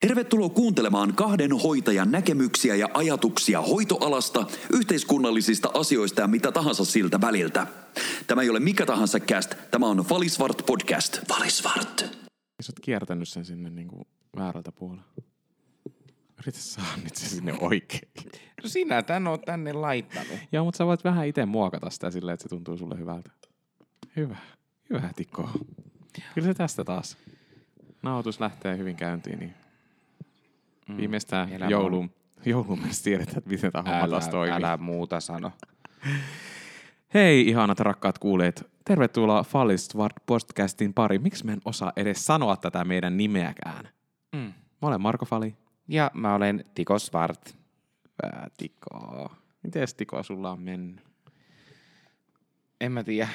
Tervetuloa kuuntelemaan kahden hoitajan näkemyksiä ja ajatuksia hoitoalasta, yhteiskunnallisista asioista ja mitä tahansa siltä väliltä. Tämä ei ole mikä tahansa cast, tämä on Valisvart podcast. Valisvart. Sä oot kiertänyt sen sinne niin kuin väärältä puolella. Yritä saada nyt se sinne oikein. No sinä tän oot tänne laittanut. Joo, mutta sä voit vähän itse muokata sitä silleen, että se tuntuu sulle hyvältä. Hyvä. Hyvä, Tikko. Kyllä se tästä taas. Nauhoitus lähtee hyvin käyntiin, niin Mm. viimeistään on- jouluun, jouluun mennessä tiedetään, että miten tämä homma taas Älä, toimii. älä muuta sano. Hei ihanat rakkaat kuulijat. Tervetuloa Fallistvart podcastin pariin. Miksi mä en osaa edes sanoa tätä meidän nimeäkään? Mm. Mä olen Marko Fali. Ja mä olen Tiko Svart. Hyvä, Tiko. Mites Tiko sulla on mennyt? En mä tiedä.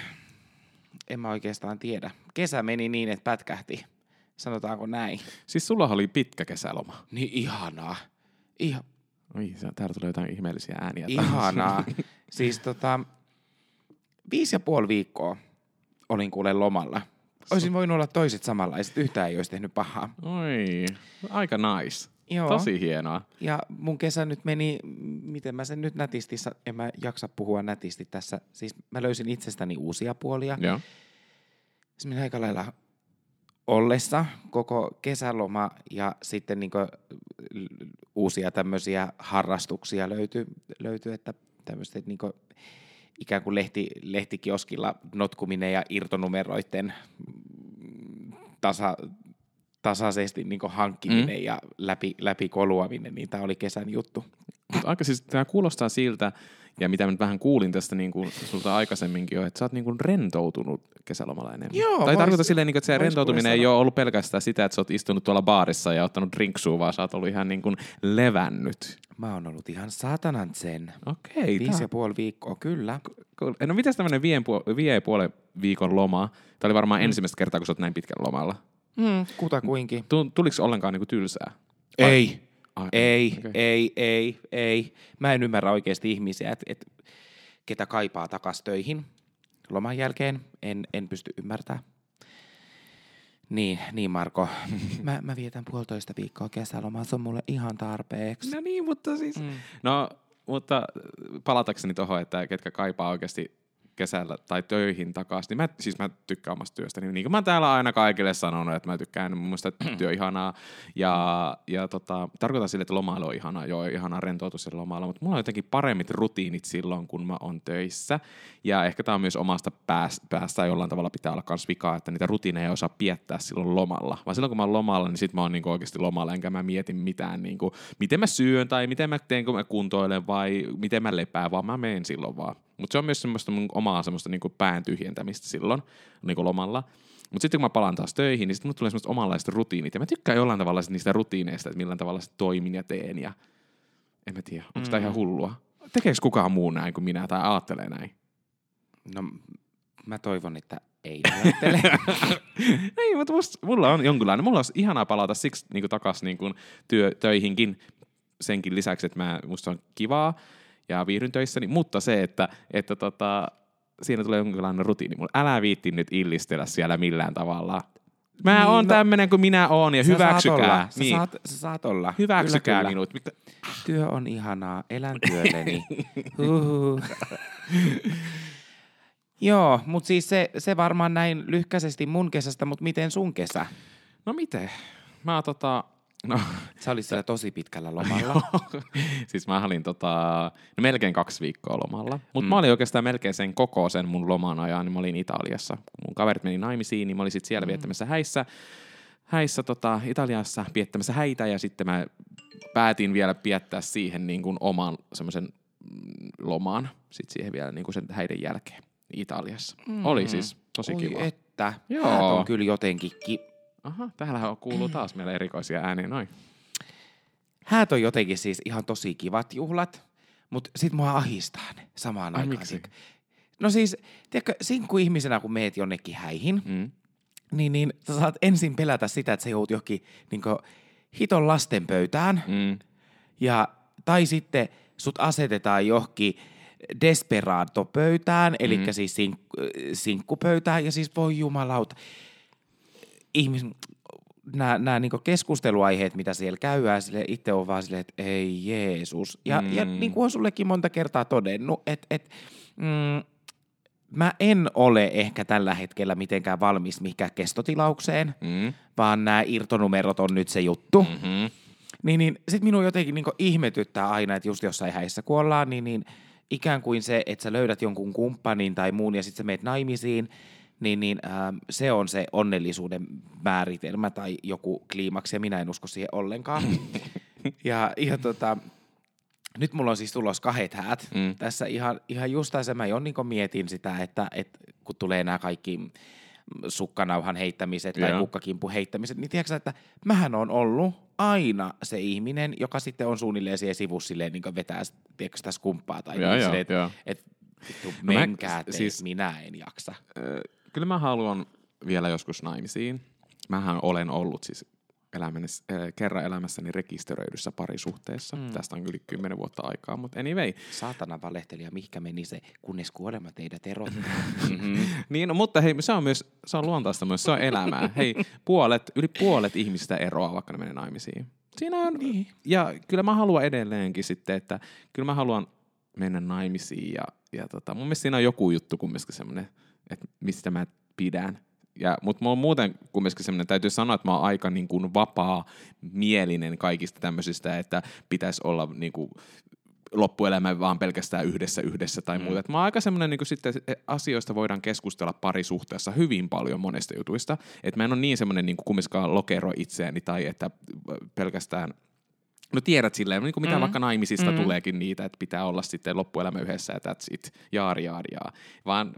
En mä oikeastaan tiedä. Kesä meni niin, että pätkähti. Sanotaanko näin? Siis sulla oli pitkä kesäloma. Niin ihanaa. Iha, Oi, täältä tulee jotain ihmeellisiä ääniä. ihanaa. siis tota, viisi ja puoli viikkoa olin kuule lomalla. Olisin voinut olla toiset samanlaiset. Yhtään ei olisi tehnyt pahaa. Oi, aika nice. Joo. Tosi hienoa. Ja mun kesä nyt meni, miten mä sen nyt nätisti, en mä jaksa puhua nätisti tässä. Siis mä löysin itsestäni uusia puolia. Joo. Se meni aika lailla ollessa koko kesäloma ja sitten niin uusia tämmöisiä harrastuksia löytyi, löytyi että tämmöiset niin ikään kuin lehti, lehtikioskilla notkuminen ja irtonumeroiden mm, tasa, tasaisesti niin hankkiminen mm. ja läpi, läpi koluaminen, niin tämä oli kesän juttu. Aika siis, tämä kuulostaa siltä, ja mitä mä nyt vähän kuulin tästä niin kuin sulta aikaisemminkin jo, että sä oot niin kuin rentoutunut kesälomalla enemmän. Joo, tai tarkoita silleen, niin että se rentoutuminen ei ole ollut pelkästään sitä, että sä oot istunut tuolla baarissa ja ottanut drinksua, vaan sä oot ollut ihan niin kuin levännyt. Mä oon ollut ihan saatanan sen. Okei, Viisi tää- ja puoli viikkoa, kyllä. No mitäs tämmönen vie, puol- vie puolen viikon loma? Tämä oli varmaan Mm. ensimmäistä kertaa, kun sä oot näin pitkällä lomalla. Mm, kutakuinkin. Tu- Tuliko ollenkaan niinku tylsää? Ei. Ai, Ei, okei. ei, ei, ei. Mä en ymmärrä oikeasti ihmisiä, että et, ketä kaipaa takas töihin loman jälkeen. En, en pysty ymmärtämään. Niin, niin Marko. Mä, mä vietän puolitoista viikkoa kesälomaa. Se on mulle ihan tarpeeksi. No niin, mutta siis... Mm. No, mutta palatakseni tuohon, että ketkä kaipaa oikeasti kesällä tai töihin takaisin, niin mä, siis mä tykkään omasta työstäni. Niin kuin mä täällä aina kaikille sanonut, että mä tykkään, mun mielestä työ ihanaa. Ja, ja tota, tarkoitan sille, että lomailu on ihanaa, joo, ihanaa rentoutua sillä lomalla, mutta mulla on jotenkin paremmit rutiinit silloin, kun mä oon töissä. Ja ehkä tämä on myös omasta päästä, päästä jollain tavalla pitää olla kans vikaa, että niitä rutiineja ei osaa piettää silloin lomalla. Vaan silloin, kun mä oon lomalla, niin sit mä oon niinku oikeasti lomalla, enkä mä mietin mitään, niinku, miten mä syön tai miten mä teen, kun mä kuntoilen vai miten mä lepään, vaan mä menen silloin vaan. Mutta se on myös semmoista mun omaa semmoista niinku pään tyhjentämistä silloin niinku lomalla. Mutta sitten kun mä palaan taas töihin, niin sitten mulle tulee semmoista omanlaiset rutiinit. Ja mä tykkään jollain tavalla niistä rutiineista, että millä tavalla sit toimin ja teen. Ja en mä tiedä, onko tämä Mm. ihan hullua? Tekeekö kukaan muu näin kuin minä tai ajattelee näin? No, mä toivon, että ei ajattele. Ei, mutta musta, mulla on jonkunlainen. Mulla olisi ihanaa palata siksi niin takaisin niin työ, töihinkin senkin lisäksi, että mä, musta on kivaa ja viihdyn töissäni, mutta se, että, että tota, siinä tulee jonkinlainen rutiini. Mulla älä viitti nyt illistellä siellä millään tavalla. Mä Niin, oon no- tämmönen kuin minä oon ja Sä saat hyväksykää. olla. Sä, niin. saat, sä saat olla. Hyväksykää Kyllä, kyllä. minut. Mitä? Työ on ihanaa, elän työlleni. Huhhuh. Joo, mutta siis se, se varmaan näin lyhkäisesti mun kesästä, mutta miten sun kesä? No miten? Mä tota, no, Sä olit siellä tosi pitkällä lomalla. siis mä olin tota, no melkein kaksi viikkoa lomalla. Mutta Mm. mä olin oikeastaan melkein sen koko sen mun loman ajan, niin mä olin Italiassa. Kun mun kaverit meni naimisiin, niin mä olin sit siellä mm. viettämässä häissä, häissä tota, Italiassa viettämässä häitä ja sitten mä päätin vielä viettää siihen niin kuin oman semmoisen mm, lomaan sit siihen vielä niin kuin sen häiden jälkeen Italiassa. Mm. Oli siis tosi Oi kiva. että, Joo. Häät on kyllä jotenkin ki- Aha, täällähän kuuluu taas meille erikoisia ääniä, noin. Häät on jotenkin siis ihan tosi kivat juhlat, mutta sit mua ahistaa ne samaan Ai, aikaan. miksi? No siis, tiedätkö, sinkku ihmisenä kun meet jonnekin häihin, Mm. niin, niin sä saat ensin pelätä sitä, että sä joudut johonkin niin hiton lasten pöytään. Mm. Ja, tai sitten sut asetetaan johonkin desperado-pöytään, eli Mhm. siis sink, sinkkupöytään, ja siis voi jumalauta. Ihmis, nämä, nämä niin keskusteluaiheet, mitä siellä käydään, sille itse on vaan silleen, että ei Jeesus. Ja, mm. ja niin kuin on sullekin monta kertaa todennut, että, että mm, mä en ole ehkä tällä hetkellä mitenkään valmis mihinkään kestotilaukseen, mm. vaan nämä irtonumerot on nyt se juttu. Mm-hmm. Niin, niin sit minun jotenkin niin ihmetyttää aina, että just jossain häissä kuollaan, niin, niin ikään kuin se, että sä löydät jonkun kumppanin tai muun ja sitten sä meet naimisiin, niin, niin ähm, se on se onnellisuuden määritelmä tai joku kliimaksi, ja minä en usko siihen ollenkaan. ja, ja tota, nyt mulla on siis tulos kahdet häät. Mm. Tässä ihan, ihan just tässä mä jo niin mietin sitä, että, että kun tulee nämä kaikki sukkanauhan heittämiset tai kukkakimpu heittämiset, niin tiedätkö että mähän on ollut aina se ihminen, joka sitten on suunnilleen siihen sivussa silleen, niin vetää tiedätkö, sitä skumppaa tai niin, silleen, että et, no menkää te, siis, minä en jaksa. Kyllä mä haluan vielä joskus naimisiin. Mähän olen ollut siis elämäni, äh, kerran elämässäni rekisteröidyssä parisuhteessa. Mm. Tästä on yli kymmenen vuotta aikaa, mutta anyway. Saatana valehtelija, mihinkä meni se, kunnes kuolema teidät erottaa. mm-hmm. niin, no, mutta hei, se on myös, se on luontaista myös, se on elämää. hei, puolet, yli puolet ihmistä eroaa, vaikka ne menee naimisiin. Siinä on, niin. ja kyllä mä haluan edelleenkin sitten, että kyllä mä haluan mennä naimisiin ja, ja tota, mun mielestä siinä on joku juttu kumminkin semmoinen, että mistä mä pidän. Ja, mutta mä oon muuten kumminkin semmoinen, täytyy sanoa, että mä oon aika niin kuin vapaa mielinen kaikista tämmöisistä, että pitäisi olla niin kuin loppuelämä vaan pelkästään yhdessä yhdessä tai mm. muuta. Et mä oon aika semmoinen, niin sitten asioista voidaan keskustella parisuhteessa hyvin paljon monesta jutuista. Että mä en ole niin semmoinen niin kumminkaan lokero itseäni tai että pelkästään – No tiedät silleen, niin kuin mitä mm. vaikka naimisista mm. tuleekin niitä, että pitää olla sitten loppuelämä yhdessä ja that's it, jaari jaari jaa. Vaan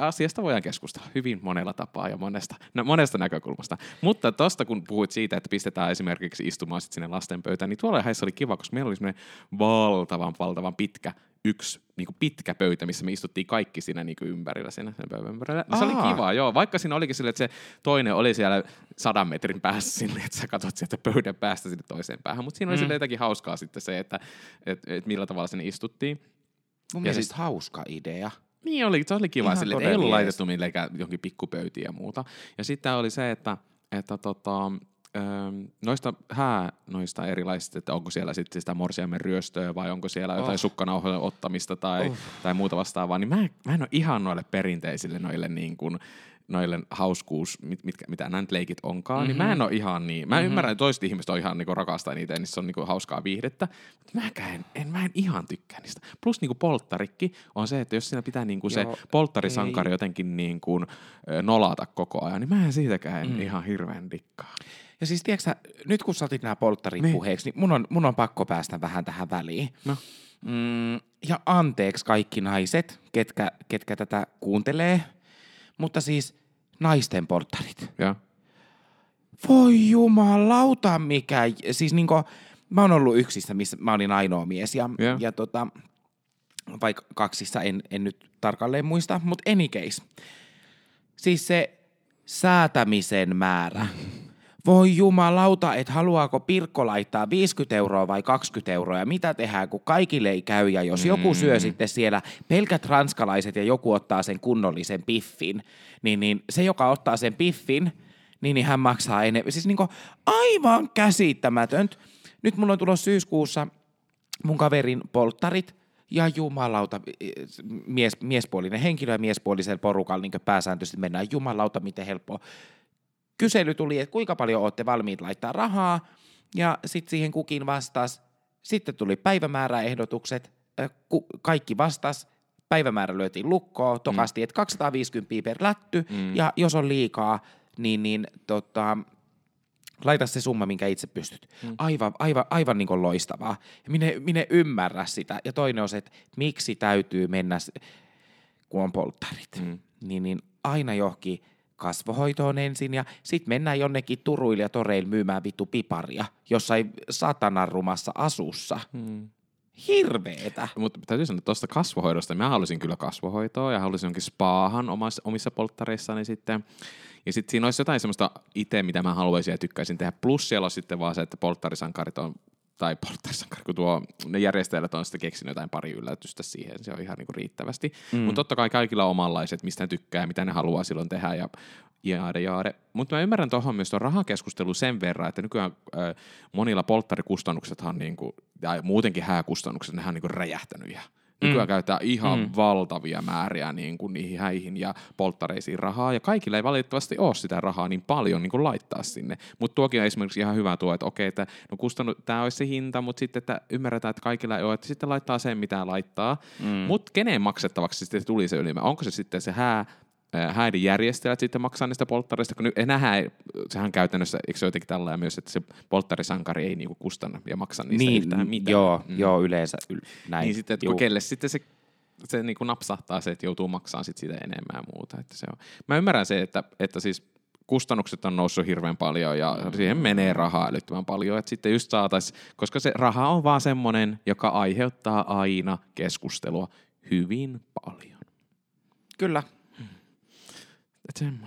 asiasta voidaan keskustella hyvin monella tapaa ja monesta, no, monesta näkökulmasta. Mutta tosta kun puhuit siitä, että pistetään esimerkiksi istumaan sitten sinne lastenpöytään, niin tuolla oli kiva, koska meillä oli semmoinen valtavan, valtavan pitkä yksi niin kuin pitkä pöytä, missä me istuttiin kaikki siinä niin kuin ympärillä siinä sen pöydän ympärillä. Se oli kiva, joo. Vaikka siinä olikin sille, että se toinen oli siellä sadan metrin päässä sinne, että sä katsot sieltä pöydän päästä sinne toiseen päähän. Mutta siinä oli mm. jotakin hauskaa sitten se, että et, et millä tavalla sinne istuttiin. Mun ja mielestä sit, hauska idea. Niin oli, se oli kiva sille, että ei ollut laitettu millekään johonkin pikkupöytiin ja muuta. Ja sitten oli se, että, että tota, noista hää noista erilaisista, että onko siellä sitten sitä morsiamen ryöstöä vai onko siellä oh. jotain sukkanauhojen ottamista tai, oh. tai muuta vastaavaa, niin mä, mä en ole ihan noille perinteisille noille niin kuin, noille hauskuus, mit, mitkä, mitä nämä leikit onkaan, mm-hmm. niin mä en mhm. ole ihan niin. Mä mm-hmm. ymmärrän, että toiset ihmiset on ihan niinku rakastaa niitä ja niissä on niinku hauskaa viihdettä, mutta mäkään en, en, mä en ihan tykkää niistä. Plus niinku polttarikki on se, että jos siinä pitää niinku se polttarisankari ei. jotenkin niinku, nolata koko ajan, niin mä en siitäkään mm. ihan hirveän dikkaa. Ja siis tiedätkö nyt kun saatit nämä polttarit niin. puheeksi, niin mun on, mun on pakko päästä vähän tähän väliin. No. Mm, ja anteeksi kaikki naiset, ketkä, ketkä tätä kuuntelee, mutta siis naisten polttarit. Ja. Voi jumalauta mikä, siis niinku, mä oon ollut yksissä, missä mä olin ainoa mies ja, ja. ja tota, vaikka kaksissa en, en nyt tarkalleen muista, mutta any case. Siis se säätämisen määrä. Voi jumalauta, että haluaako Pirkko laittaa 50 euroa vai 20 euroa ja mitä tehdään, kun kaikille ei käy ja jos mm. joku syö sitten siellä pelkät ranskalaiset ja joku ottaa sen kunnollisen piffin, niin, niin se, joka ottaa sen piffin, niin, niin hän maksaa enemmän. Siis niin aivan käsittämätöntä. Nyt mulla on tulossa syyskuussa mun kaverin polttarit, ja jumalauta, mies, miespuolinen henkilö ja miespuolisella porukalla niin pääsääntöisesti mennään, jumalauta, miten helppoa kysely tuli, että kuinka paljon olette valmiit laittaa rahaa, ja sitten siihen kukin vastasi. Sitten tuli päivämääräehdotukset, kaikki vastas, päivämäärä lyötiin lukkoon, tokasti, mm. että 250 per lätty, mm. ja jos on liikaa, niin, niin tota, laita se summa, minkä itse pystyt. Mm. Aivan, aivan, aivan niin kuin loistavaa. Minä, minä ymmärrä sitä. Ja toinen on se, että miksi täytyy mennä, kun on polttarit, mm. niin, niin aina johonkin kasvohoitoon ensin ja sitten mennään jonnekin turuille ja toreille myymään vittu piparia jossain satanarumassa asussa. Hmm. Hirveetä. Mutta täytyy sanoa tuosta kasvohoidosta, mä halusin kyllä kasvohoitoa ja halusin jonkin spaahan omissa, omissa polttareissani sitten. Ja sitten siinä olisi jotain semmoista itse, mitä mä haluaisin ja tykkäisin tehdä. Plus siellä on sitten vaan se, että polttarisankarit on tai portaissankari, kun tuo, ne järjestäjät on sitten keksinyt jotain pari yllätystä siihen, se on ihan niinku riittävästi. Mm. Mutta totta kai kaikilla on omanlaiset, mistä ne tykkää, mitä ne haluaa silloin tehdä. Ja, jaade jaade. Mutta mä ymmärrän tuohon myös tuon rahakeskustelu sen verran, että nykyään äh, monilla polttarikustannuksethan niinku, ja muutenkin hääkustannukset, nehän on niinku räjähtänyt ja Nykyään mm. käytetään ihan mm. valtavia määriä niin kuin niihin häihin ja polttareisiin rahaa, ja kaikilla ei valitettavasti ole sitä rahaa niin paljon niin kuin laittaa sinne. Mutta tuokin on esimerkiksi ihan hyvä tuo, että okei, että no kustannu, tämä olisi se hinta, mutta sitten että ymmärretään, että kaikilla ei ole, että sitten laittaa sen, mitä laittaa. Mm. Mutta kenen maksettavaksi sitten tuli se ylimä? Onko se sitten se hää häidin järjestäjät sitten maksaa niistä polttareista, kun nähdään, sehän käytännössä, eikö se jotenkin tällä myös, että se polttarisankari ei niinku kustanna ja maksa niistä niin, yhtään mitään. Joo, mm. joo yleensä yl, näin. Niin sitten, että kun kelle sitten se, se niinku napsahtaa se, että joutuu maksamaan sit sitä enemmän ja muuta. Että se on. Mä ymmärrän se, että, että siis kustannukset on noussut hirveän paljon ja siihen menee rahaa älyttömän paljon, että sitten just saatais, koska se raha on vaan semmoinen, joka aiheuttaa aina keskustelua hyvin paljon. Kyllä,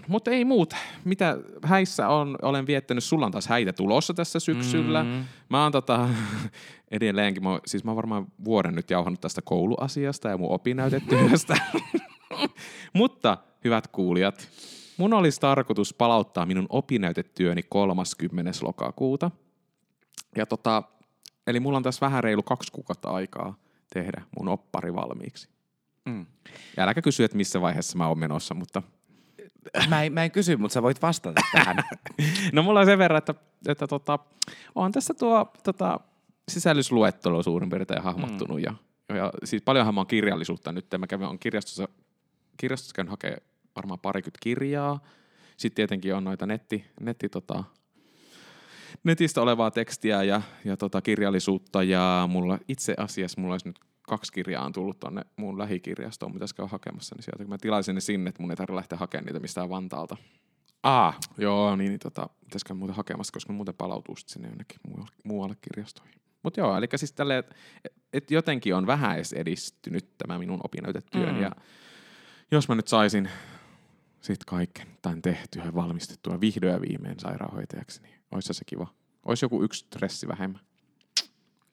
mutta ei muuta. Mitä häissä on, olen viettänyt, sulla on taas häitä tulossa tässä syksyllä. Mm-hmm. Mä oon tota, edelleenkin, mä, siis mä oon varmaan vuoden nyt jauhannut tästä kouluasiasta ja mun opinäytetyöstä. Mutta hyvät kuulijat, mun olisi tarkoitus palauttaa minun opinäytetyöni 30. lokakuuta. Ja tota, eli mulla on tässä vähän reilu kaksi kuukautta aikaa tehdä mun oppari valmiiksi. Mm. Ja äläkä kysy, että missä vaiheessa mä oon menossa, mutta Mä en, mä en kysy, mutta sä voit vastata tähän. no mulla on sen verran, että, että tota, on tässä tuo tota, sisällysluettelo suurin piirtein hahmottunut. Mm. Ja, ja siis paljonhan mä oon kirjallisuutta nyt. Mä kävin on kirjastossa, kirjastossa käyn hakemaan varmaan parikymmentä kirjaa. Sitten tietenkin on noita netti, netti tota, netistä olevaa tekstiä ja, ja tota kirjallisuutta. Ja mulla itse asiassa mulla olisi nyt kaksi kirjaa on tullut tuonne mun lähikirjastoon, mitä käy hakemassa, niin sieltä kun mä tilaisin ne sinne, että mun ei tarvitse lähteä hakemaan niitä mistään Vantaalta. Aa. Joo, niin, niin tota, pitäisikö muuten hakemassa, koska muuten palautuu sitten sinne jonnekin muualle, muualle kirjastoihin. Mutta joo, eli siis tälle, että et jotenkin on vähän edes edistynyt tämä minun opinnäytetyön, mm. ja jos mä nyt saisin sitten kaiken tämän tehtyä ja valmistettua vihdoin ja viimein sairaanhoitajaksi, niin olisi se kiva. Olisi joku yksi stressi vähemmän.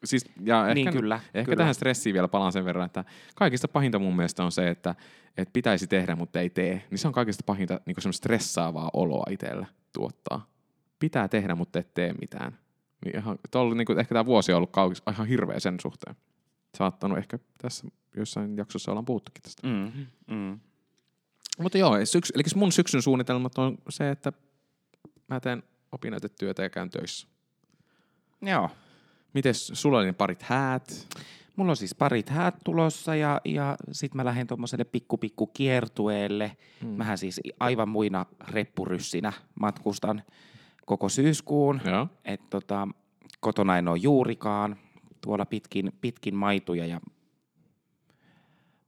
Siis, ja ehkä, niin kyllä, ehkä kyllä. tähän stressiin vielä palaan sen verran, että kaikista pahinta mun mielestä on se, että, että pitäisi tehdä, mutta ei tee. Niin se on kaikista pahinta niin semmoista stressaavaa oloa itselle tuottaa. Pitää tehdä, mutta et tee mitään. Niin ihan, ollut, niin kuin, ehkä tämä vuosi on ollut kaunis, ihan hirveä sen suhteen. Saattanut ehkä tässä jossain jaksossa ollaan puhuttukin tästä. Mm, mm. Mutta joo, syks, eli mun syksyn suunnitelmat on se, että mä teen opinnäytetyötä ja käyn töissä. Joo. Mites sulla oli ne parit häät? Mulla on siis parit häät tulossa ja, ja sit mä lähden tuommoiselle pikku pikku kiertueelle. Hmm. Mähän siis aivan muina reppuryssinä matkustan koko syyskuun. Et tota, kotona en ole juurikaan. Tuolla pitkin, pitkin maituja ja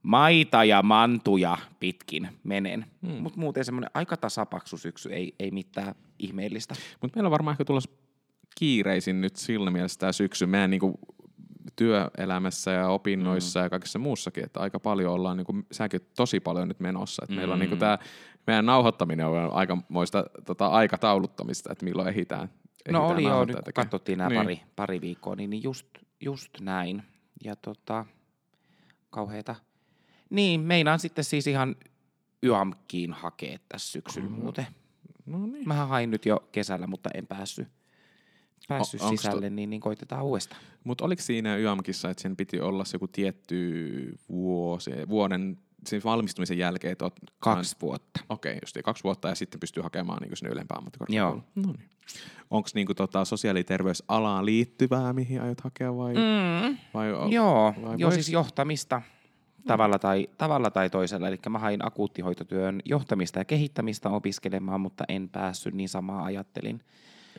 maita ja mantuja pitkin menen. Hmm. Mutta muuten semmoinen aika tasapaksu syksy, ei, ei mitään ihmeellistä. Mutta meillä on varmaan ehkä tulossa kiireisin nyt sillä mielessä tämä syksy meidän niin kuin työelämässä ja opinnoissa mm. ja kaikessa muussakin, että aika paljon ollaan, niin kuin, säkin tosi paljon nyt menossa, että mm. meillä on niin kuin tämä, meidän nauhoittaminen on aikamoista tota, aikatauluttamista, että milloin ehitään. ehitään no oli joo, nyt kun katsottiin nämä niin. pari, pari viikkoa, niin, niin just, just näin. Ja tota, kauheita. Niin, meinaan sitten siis ihan YAMKiin hakea tässä syksyllä mm. muuten. No niin. Mähän hain nyt jo kesällä, mutta en päässyt päässyt o, sisälle, to... niin, niin koitetaan uudestaan. Mutta oliko siinä YAMKissa, että sen piti olla se joku tietty vuosi, vuoden siis valmistumisen jälkeen? Että kaksi kaan... vuotta. Okei, okay, just kaksi vuotta ja sitten pystyy hakemaan niin sinne ylempään ammattikorkeakouluun. Joo. No niin. Onko niinku tota sosiaali- ja terveysalaan liittyvää, mihin aiot hakea vai? Mm. vai o... Joo, vai joo siis johtamista tavalla tai, tavalla tai toisella. Eli mä hain akuuttihoitotyön johtamista ja kehittämistä opiskelemaan, mutta en päässyt, niin samaa ajattelin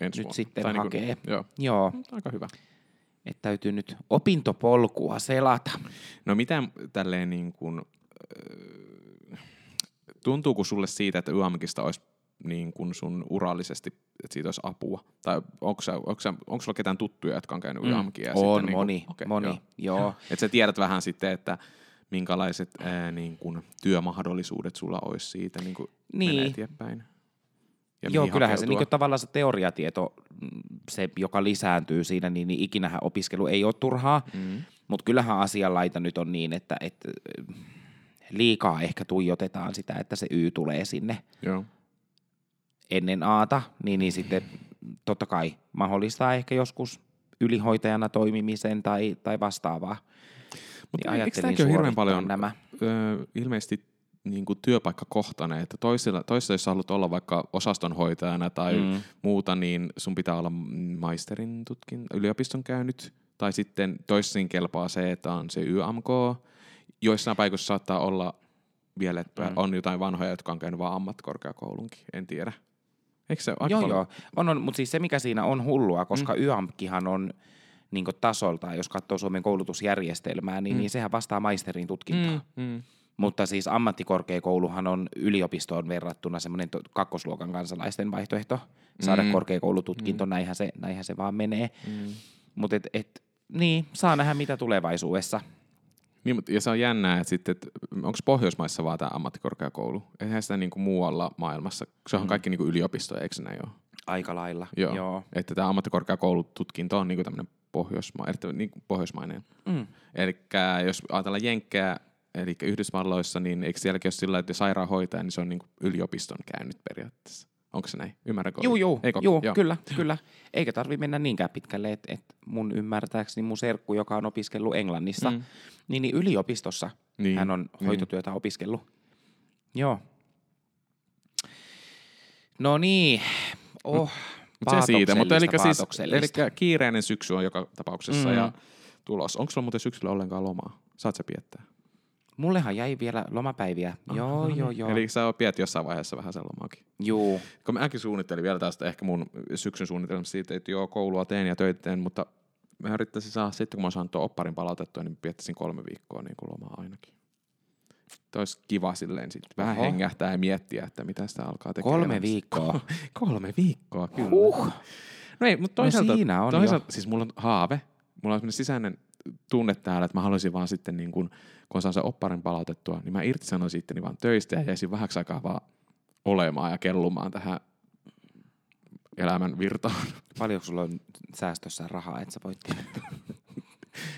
ensi nyt vuonna. sitten tai hakee. Niin kuin, joo. joo. Aika hyvä. Että täytyy nyt opintopolkua selata. No mitä tälleen niin kuin, tuntuuko sulle siitä, että YAMKista olisi niin kuin sun urallisesti, että siitä olisi apua? Tai onko, sä, onko, sä, onko sulla ketään tuttuja, jotka on käynyt mm. YAMKia? On, sitten, moni, niin kuin, okay, moni, joo. joo. Että sä tiedät vähän sitten, että minkälaiset ää, niin kuin, työmahdollisuudet sulla olisi siitä niin kuin niin. menee eteenpäin. Ja Joo, kyllähän hakeutua. se niin tavallaan se teoriatieto, mm, se joka lisääntyy siinä, niin, niin ikinähän opiskelu ei ole turhaa, mm. mutta kyllähän asianlaita nyt on niin, että, että liikaa ehkä tuijotetaan sitä, että se Y tulee sinne. Joo. ennen aata, niin, niin sitten totta kai mahdollistaa ehkä joskus ylihoitajana toimimisen tai, tai vastaavaa. Mutta Niin eikö tämäkin ole hirveän paljon nämä. Ö, ilmeisesti niin kuin työpaikkakohtainen, että toisilla, toisilla jos haluat olla vaikka osastonhoitajana tai Mm. muuta, niin sun pitää olla maisterin tutkin, yliopiston käynyt, tai sitten toisiin kelpaa se, että on se YMK. Joissain paikoissa saattaa olla vielä, että Mm. on jotain vanhoja, jotka on käynyt vaan ammattikorkeakoulunkin, en tiedä. Eikö se Joo, paljon? joo. On, on, mutta siis se, mikä siinä on hullua, koska mm. YAMKihan on niin tasolta, jos katsoo Suomen koulutusjärjestelmää, niin, mm. niin sehän vastaa maisterin tutkintoa. Mm. Mm, mm. Mutta siis ammattikorkeakouluhan on yliopistoon verrattuna semmoinen kakkosluokan kansalaisten vaihtoehto saada mm. Korkeakoulututkinto, mm. näinhän, se, näinhän se vaan menee. Mm. Mutta et, et, niin, saa nähdä mitä tulevaisuudessa. Niin, mutta, ja se on jännää, että sitten, että onko Pohjoismaissa vaan tämä ammattikorkeakoulu? Eihän sitä niin kuin muualla maailmassa. Se on Mm. kaikki niin kuin yliopistoja, eikö se näin ole? Aika lailla. Joo. Joo. Että tämä ammattikorkeakoulututkinto on niin kuin tämmöinen pohjoisma, niin kuin pohjoismainen. Mm. Eli jos ajatellaan Jenkkää, eli Yhdysvalloissa, niin eikö sielläkin ole sillä, että sairaanhoitaja, niin se on niin kuin yliopiston käynyt periaatteessa. Onko se näin? Ymmärränkö? Juu, juu, Eikö? juu Joo. kyllä, kyllä. Eikä tarvi mennä niinkään pitkälle, että et mun ymmärtääkseni mun serkku, joka on opiskellut Englannissa, mm. Niin, niin yliopistossa niin. Hän on niin. hoitotyötä opiskellut. Joo. No niin, oh, Mut se siitä, mutta eli siis eli kiireinen syksy on joka tapauksessa Mm. ja tulos. Onko sulla muuten syksyllä ollenkaan lomaa? Saat sä piettää? Mullehan jäi vielä lomapäiviä. Joo, Aha, joo, niin. joo. Eli sä piet jossain vaiheessa vähän sen lomaakin. Juu. Kun mäkin suunnittelin vielä tästä ehkä mun syksyn suunnitelmasta siitä, että joo, koulua teen ja töitä teen, mutta mä yrittäisin saada sitten, kun mä saan tuon opparin palautettua, niin piettäisin kolme viikkoa niin kuin lomaa ainakin. Olisi kiva silleen sitten vähän Oho. hengähtää ja miettiä, että mitä sitä alkaa tekemään. Kolme viikkoa. kolme viikkoa, kyllä. Huh. No ei, mutta toisaalta, siinä on toisaalta siis mulla on haave, mulla on sisäinen tunne täällä, että mä haluaisin vaan sitten niin kun, kun saan sen opparin palautettua, niin mä irtisanoisin itteni vaan töistä ja jäisin vähäksi aikaa vaan olemaan ja kellumaan tähän elämän virtaan. Paljonko sulla on säästössä rahaa, että sä voit?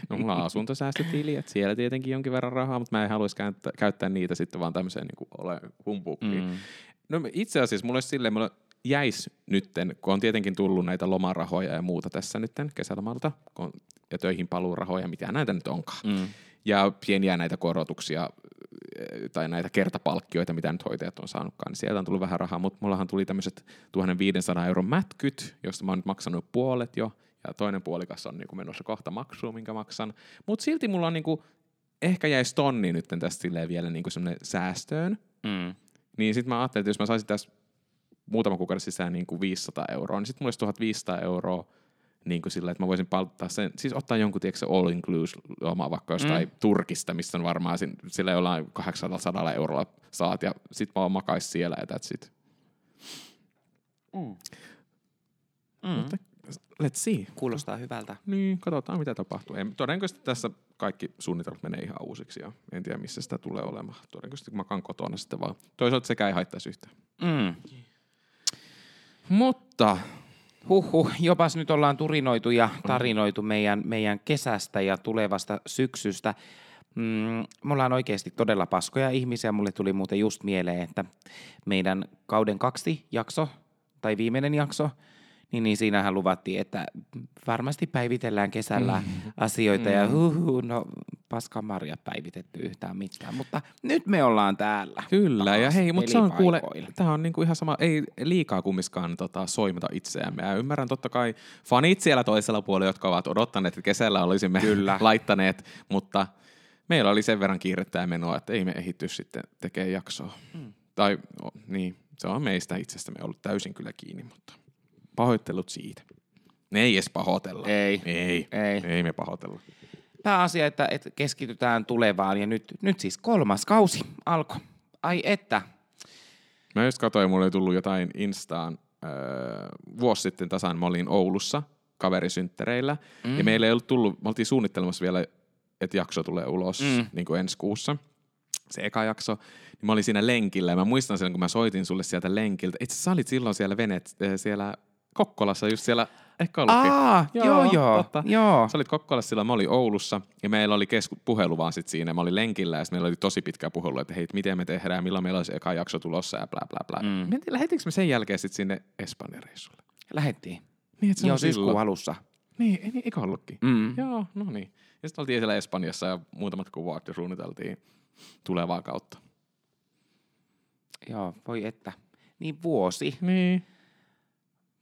No, mulla on asuntosäästötili, että siellä tietenkin jonkin verran rahaa, mutta mä en haluaisi käyttää, käyttää niitä sitten vaan tämmöiseen niin ole humpuukiin. Mm. No itse asiassa mulla olisi silleen, mulla jäisi nytten, kun on tietenkin tullut näitä lomarahoja ja muuta tässä nytten kesälomalta, kun on, ja töihin paluurahoja, mitä näitä nyt onkaan. Mm. Ja pieniä näitä korotuksia eh, tai näitä kertapalkkioita, mitä nyt hoitajat on saanutkaan, niin sieltä on tullut vähän rahaa, mutta mullahan tuli tämmöiset 1500 euron mätkyt, josta mä oon nyt maksanut puolet jo, ja toinen puolikas on niinku menossa kohta maksuun, minkä maksan. Mutta silti mulla on niinku, ehkä jäisi tonni nyt tästä silleen vielä niinku semmoinen säästöön, Mm. niin sitten mä ajattelin, että jos mä saisin tässä muutaman kuukauden sisään niin kuin 500 euroa, niin sitten mulla olisi 1500 euroa niin kuin sillä, että mä voisin palttaa sen, siis ottaa jonkun, tiedätkö, all inclusive loma vaikka jostain mm. Turkista, missä on varmaan sin- sillä jollain 800 eurolla saat, ja sit mä makais siellä, ja that's it. Mm. Mutta let's see. Kuulostaa hyvältä. Niin, katsotaan mitä tapahtuu. Ei, todennäköisesti tässä kaikki suunnitelmat menee ihan uusiksi, ja en tiedä missä sitä tulee olemaan. Todennäköisesti kun mä kaan kotona sitten vaan. Toisaalta sekä ei haittaisi yhtään. Mm. Mutta Huhhuh, jopas nyt ollaan turinoitu ja tarinoitu meidän, meidän kesästä ja tulevasta syksystä. Mm, me ollaan oikeasti todella paskoja ihmisiä. Mulle tuli muuten just mieleen, että meidän kauden kaksi jakso, tai viimeinen jakso, niin, niin siinähän luvattiin, että varmasti päivitellään kesällä Mm. asioita ja huhu, no paska Maria päivitetty yhtään mitään, mutta nyt me ollaan täällä. Kyllä, ja hei, mutta se on kuule, tämä on niinku ihan sama, ei liikaa kummiskaan tota, soimata itseämme. Ja ymmärrän totta kai fanit siellä toisella puolella, jotka ovat odottaneet, että kesällä olisimme Kyllä. laittaneet, mutta meillä oli sen verran kiirettä ja menoa, että ei me ehitty sitten tekemään jaksoa. Mm. Tai no, niin, se on meistä itsestämme ollut täysin kyllä kiinni, mutta pahoittelut siitä. Ne ei edes pahoitella. Ei. Ei, Ei. ei me pahoitella. Pääasia, että, että keskitytään tulevaan ja nyt, nyt siis kolmas kausi alkoi. Ai että. Mä just katsoin, mulle oli tullut jotain Instaan öö, vuosi sitten tasan, mä olin Oulussa kaverisynttäreillä, mm. ja meillä ei ollut tullut, me oltiin suunnittelemassa vielä, että jakso tulee ulos Mm. niin kuin ensi kuussa, se eka jakso, niin mä olin siinä lenkillä, ja mä muistan sen, kun mä soitin sulle sieltä lenkiltä, itse sä olit silloin siellä venet, siellä Kokkolassa, just siellä Ehkä ollutkin. Aa, joo, joo, totta. joo. Sä olit Kokkolassa silloin, mä olin Oulussa ja meillä oli kesku- puhelu vaan sit siinä. Mä olin lenkillä ja meillä oli tosi pitkä puhelu, että hei, miten me tehdään, milloin meillä olisi eka jakso tulossa ja bla bla bla. Mm. Lähetinkö me sen jälkeen sitten sinne Espanjan reissulle? Lähettiin. Niin, että se Joo, syyskuun alussa. Niin, ei, niin, eikö ollutkin? Mm. Joo, no niin. Ja sitten oltiin siellä Espanjassa ja muutamat kuvat ja suunniteltiin tulevaa kautta. Joo, voi että. Niin vuosi. Niin.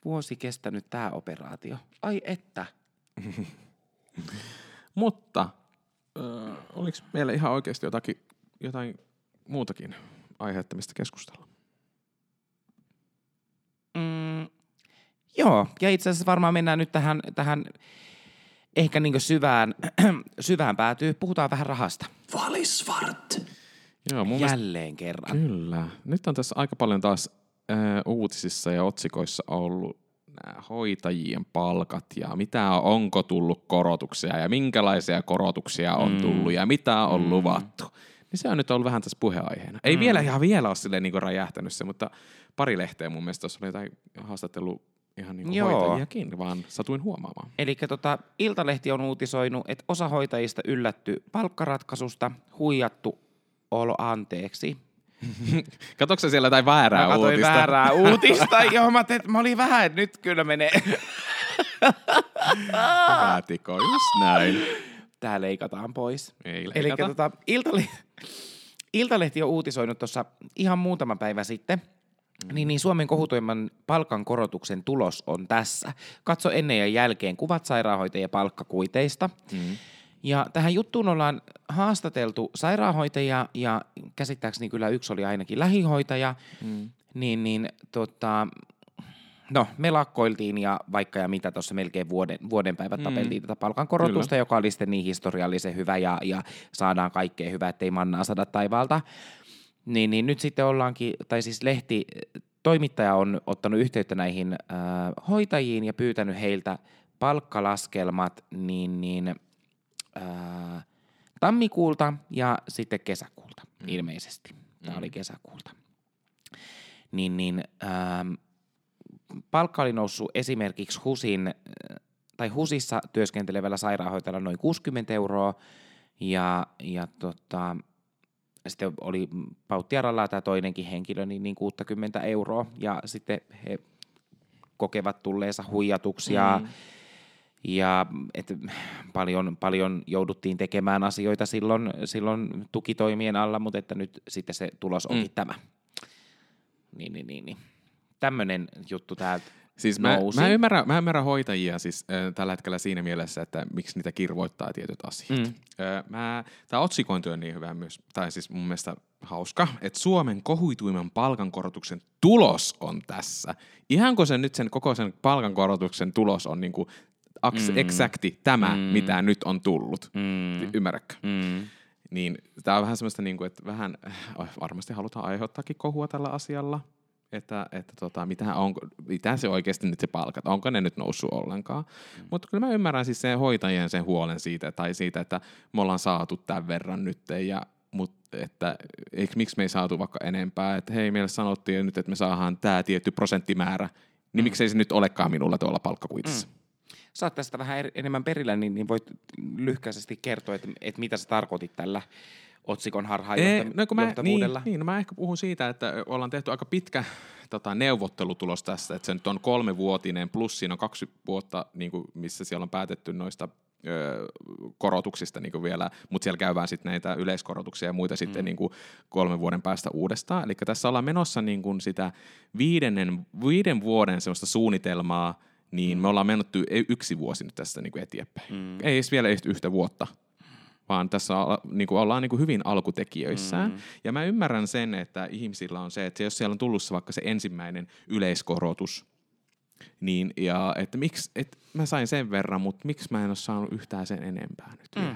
Vuosi kestänyt tämä operaatio. Ai että. Mutta äh, oliko meillä ihan oikeasti jotakin, jotain muutakin aihetta, mistä keskustella? Mm, joo, ja itse asiassa varmaan mennään nyt tähän, tähän ehkä niin syvään, syvään päätyy. Puhutaan vähän rahasta. Valisvart. Joo, mun mielestä Jälleen kerran. Kyllä. Nyt on tässä aika paljon taas äh, uutisissa ja otsikoissa ollut nämä hoitajien palkat ja mitä on, onko tullut korotuksia ja minkälaisia korotuksia on mm. tullut ja mitä on mm. luvattu. Niin se on nyt ollut vähän tässä puheenaiheena. Ei mm. vielä ihan vielä ole silleen niin räjähtänyt se, mutta pari lehteä mun mielestä tuossa oli jotain haastattelu ihan niin Joo. hoitajiakin, vaan satuin huomaamaan. Eli tota, Iltalehti on uutisoinut, että osa hoitajista yllätty palkkaratkaisusta, huijattu olo anteeksi. Katoksa siellä jotain väärää mä uutista? väärää uutista. Joo, mä, teet, mä olin vähän, että nyt kyllä menee. Päätikö, just näin. Tää leikataan pois. Ei Eli leikata. tota, Iltalehti, Iltalehti on uutisoinut tuossa ihan muutama päivä sitten, niin, niin Suomen kohutuimman palkankorotuksen tulos on tässä. Katso ennen ja jälkeen kuvat sairaanhoitajien palkkakuiteista. Mm. Ja tähän juttuun ollaan haastateltu sairaanhoitajia ja käsittääkseni kyllä yksi oli ainakin lähihoitaja. Mm. Niin, niin tota, no me lakkoiltiin ja vaikka ja mitä tuossa melkein vuoden, vuoden päivät Mm. tapeltiin tätä palkankorotusta, Kyllä. joka oli sitten niin historiallisen hyvä ja, ja saadaan kaikkea hyvää, ettei mannaa sada taivaalta. Niin, niin nyt sitten ollaankin, tai siis lehti, toimittaja on ottanut yhteyttä näihin äh, hoitajiin ja pyytänyt heiltä palkkalaskelmat niin, niin äh, tammikuulta ja sitten kesäkuulta mm. ilmeisesti. Tämä Mm. oli kesäkuulta. Niin, niin ähm, palkka oli noussut esimerkiksi HUSin, äh, tai HUSissa työskentelevällä sairaanhoitajalla noin 60 euroa ja, ja tota, sitten oli Pauttiaralla tämä toinenkin henkilö, niin, niin 60 euroa ja sitten he kokevat tulleensa huijatuksi ja, Mm. Ja et paljon, paljon jouduttiin tekemään asioita silloin, silloin tukitoimien alla, mutta että nyt sitten se tulos onkin Mm. tämä. Niin, niin, niin, niin. Tämmöinen juttu täältä Siis mä, nousi. mä, ymmärrän, mä ymmärrän hoitajia siis äh, tällä hetkellä siinä mielessä, että miksi niitä kirvoittaa tietyt asiat. Mm. Äh, mä, tämä otsikointi on niin hyvä myös, tai siis mun mielestä hauska, että Suomen kohuituimman palkankorotuksen tulos on tässä. Ihanko se nyt sen koko sen palkankorotuksen tulos on niinku aks, Mm. exacti tämä, Mm. mitä nyt on tullut? Mm. Ymmärrätkö? Mm. Niin tämä on vähän semmoista, niin kuin, että vähän äh, varmasti halutaan aiheuttaakin kohua tällä asialla, että, että tota, mitä, on, mitä se oikeasti nyt se palkat, onko ne nyt noussut ollenkaan. Mm. Mutta kyllä mä ymmärrän siis sen hoitajien sen huolen siitä, tai siitä, että me ollaan saatu tämän verran nyt, ja mut, että eikö, miksi me ei saatu vaikka enempää, että hei, meille sanottiin nyt, että me saadaan tämä tietty prosenttimäärä, niin mm. miksei se nyt olekaan minulla tuolla palkkakuitissa. Mm. Sä oot tästä vähän enemmän perillä, niin, niin voit lyhkäisesti kertoa, että, että mitä sä tarkoitit tällä otsikon Ei, harhaanjohtavuudella. no kun mä, niin, niin, no mä ehkä puhun siitä, että ollaan tehty aika pitkä tota, neuvottelutulos tässä, että se nyt on kolmevuotinen, plus siinä on kaksi vuotta, niin kuin, missä siellä on päätetty noista ö, korotuksista niin kuin vielä, mutta siellä käydään sitten näitä yleiskorotuksia ja muita sitten niin kuin kolmen vuoden päästä uudestaan. Eli tässä ollaan menossa niin kuin sitä viidennen, viiden vuoden sellaista suunnitelmaa, niin me ollaan mennyt yksi vuosi nyt tästä niin kuin eteenpäin. Mm. Ei edes vielä yhtä vuotta vaan tässä niin kuin ollaan niin kuin hyvin alkutekijöissään. Mm. Ja mä ymmärrän sen, että ihmisillä on se, että jos siellä on tullut se vaikka se ensimmäinen yleiskorotus, niin ja että miksi, että mä sain sen verran, mutta miksi mä en ole saanut yhtään sen enempää nyt Mm. vielä.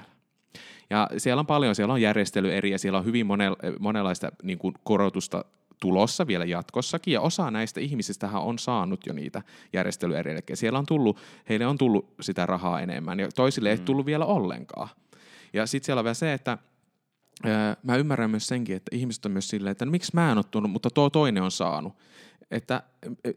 Ja siellä on paljon, siellä on järjestelyeriä, siellä on hyvin monel- monenlaista niin kuin korotusta tulossa vielä jatkossakin, ja osa näistä ihmisistähän on saanut jo niitä järjestelyeriä, eli siellä on tullut, heille on tullut sitä rahaa enemmän, ja toisille ei tullut vielä ollenkaan. Ja sitten siellä on vielä se, että öö, mä ymmärrän myös senkin, että ihmiset on myös silleen, että no, miksi mä en ole tullut, mutta tuo toinen on saanut. Että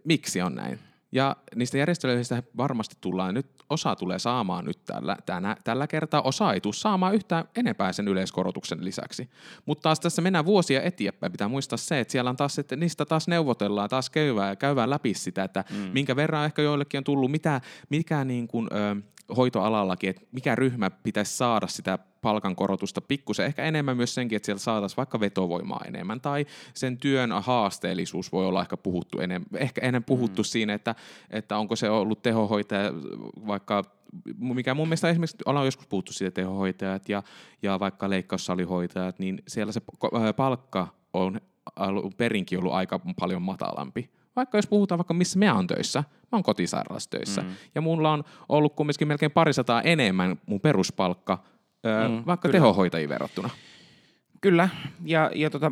miksi on näin? Ja niistä järjestelyistä varmasti tullaan, nyt osa tulee saamaan nyt tällä, tänä, tällä kertaa, osa ei tule saamaan yhtään enempää sen yleiskorotuksen lisäksi. Mutta taas tässä mennään vuosia eteenpäin, pitää muistaa se, että siellä on taas, että niistä taas neuvotellaan, taas käyvää, käyvää läpi sitä, että mm. minkä verran ehkä joillekin on tullut, mitä, mikä niin kuin, ö, hoitoalallakin, että mikä ryhmä pitäisi saada sitä palkankorotusta pikkusen, ehkä enemmän myös senkin, että sieltä saataisiin vaikka vetovoimaa enemmän, tai sen työn haasteellisuus voi olla ehkä puhuttu enemmän, ehkä enemmän puhuttu mm. siinä, että, että onko se ollut tehohoitaja, vaikka mikä mun mielestä esimerkiksi ollaan joskus puhuttu siitä tehohoitajat ja, ja vaikka leikkaussalihoitajat, niin siellä se palkka on perinkin ollut aika paljon matalampi vaikka jos puhutaan vaikka missä me on töissä, mä oon kotisairaalassa töissä, mm. ja mulla on ollut kumminkin melkein parisataa enemmän mun peruspalkka, öö, mm, vaikka kyllä. tehohoitajiin verrattuna. Kyllä, ja, ja tota,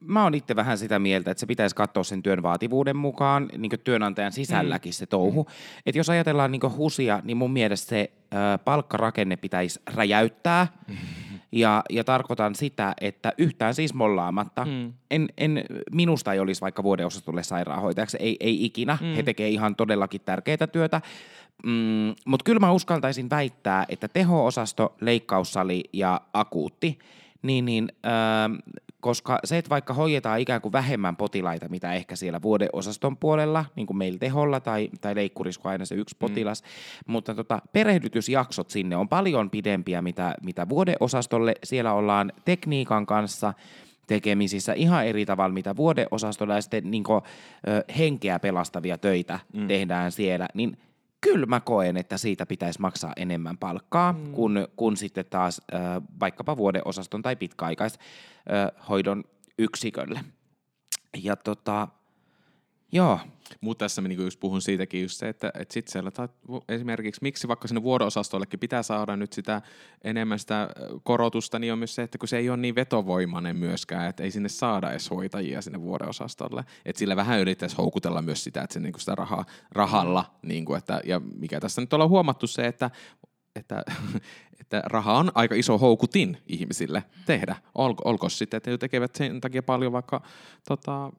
mä oon itse vähän sitä mieltä, että se pitäisi katsoa sen työn vaativuuden mukaan, niin työnantajan sisälläkin mm. se touhu. Mm. Että jos ajatellaan niin husia, niin mun mielestä se ö, palkkarakenne pitäisi räjäyttää, mm ja, ja tarkoitan sitä, että yhtään siis mollaamatta. Mm. En, en, minusta ei olisi vaikka vuodeosastolle sairaanhoitajaksi, ei, ei ikinä. Mm. He tekevät ihan todellakin tärkeää työtä. Mm, Mutta kyllä mä uskaltaisin väittää, että teho-osasto, leikkaussali ja akuutti, niin, niin äh, koska se, että vaikka hoidetaan ikään kuin vähemmän potilaita, mitä ehkä siellä vuodeosaston puolella, niin kuin meillä teholla tai, tai leikkurissa, kun aina se yksi mm. potilas, mm. mutta tota, perehdytysjaksot sinne on paljon pidempiä, mitä, mitä vuodeosastolle. Siellä ollaan tekniikan kanssa tekemisissä ihan eri tavalla, mitä vuodeosastolla ja sitten niin kuin, ö, henkeä pelastavia töitä mm. tehdään siellä, niin kyllä mä koen, että siitä pitäisi maksaa enemmän palkkaa, mm. kun, kun sitten taas ö, vaikkapa vuodeosaston tai pitkäaikaishoidon yksikölle. Ja tota, joo, mutta tässä mä niinku just puhun siitäkin just se, että, että sit siellä taat, esimerkiksi miksi vaikka sinne vuoroosastollekin pitää saada nyt sitä enemmän sitä korotusta, niin on myös se, että kun se ei ole niin vetovoimainen myöskään, että ei sinne saada edes hoitajia sinne vuorosastolle. Että sillä vähän yrittäisi houkutella myös sitä, että se niinku sitä rahaa, rahalla, niinku, että, ja mikä tässä nyt ollaan huomattu se, että että, että raha on aika iso houkutin ihmisille tehdä. Olko, olko sitten, että he tekevät sen takia paljon vaikka tota,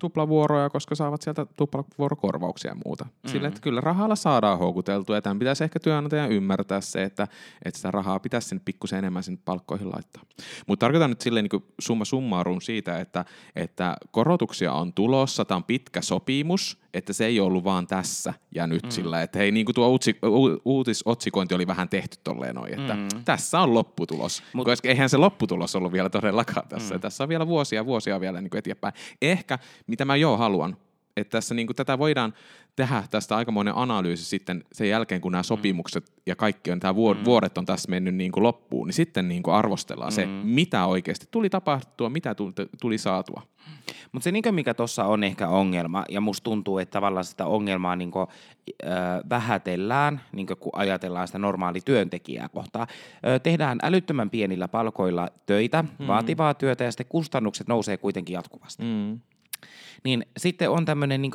tuplavuoroja, koska saavat sieltä tuplavuorokorvauksia ja muuta. Mm-hmm. Sillä, että kyllä rahalla saadaan houkuteltua, ja tämän pitäisi ehkä työnantajan ymmärtää se, että, että sitä rahaa pitäisi sinne pikkusen enemmän sinne palkkoihin laittaa. Mutta tarkoitan nyt silleen niin summa summarum siitä, että, että korotuksia on tulossa, tämä on pitkä sopimus, että se ei ollut vaan tässä ja nyt mm. sillä, että hei, niin kuin tuo uutsi, u, uutisotsikointi oli vähän tehty tolleen noin, että mm. tässä on lopputulos. Mut, Koska eihän se lopputulos ollut vielä todellakaan tässä. Mm. Tässä on vielä vuosia vuosia vielä niin kuin eteenpäin. Ehkä, mitä mä jo haluan, että tässä niin kuin, tätä voidaan tehdä tästä aikamoinen analyysi sitten sen jälkeen, kun nämä mm. sopimukset ja kaikki on, tämä vuod- mm. vuodet on tässä mennyt niin kuin loppuun, niin sitten niin kuin arvostellaan mm. se, mitä oikeasti tuli tapahtua, mitä tuli, tuli saatua. Mutta se, niin mikä tuossa on ehkä ongelma, ja musta tuntuu, että tavallaan sitä ongelmaa niin kuin, äh, vähätellään, niin kun ajatellaan sitä normaali työntekijää kohtaa. Äh, tehdään älyttömän pienillä palkoilla töitä, mm. vaativaa työtä, ja sitten kustannukset nousee kuitenkin jatkuvasti. Mm niin sitten on tämmöinen niin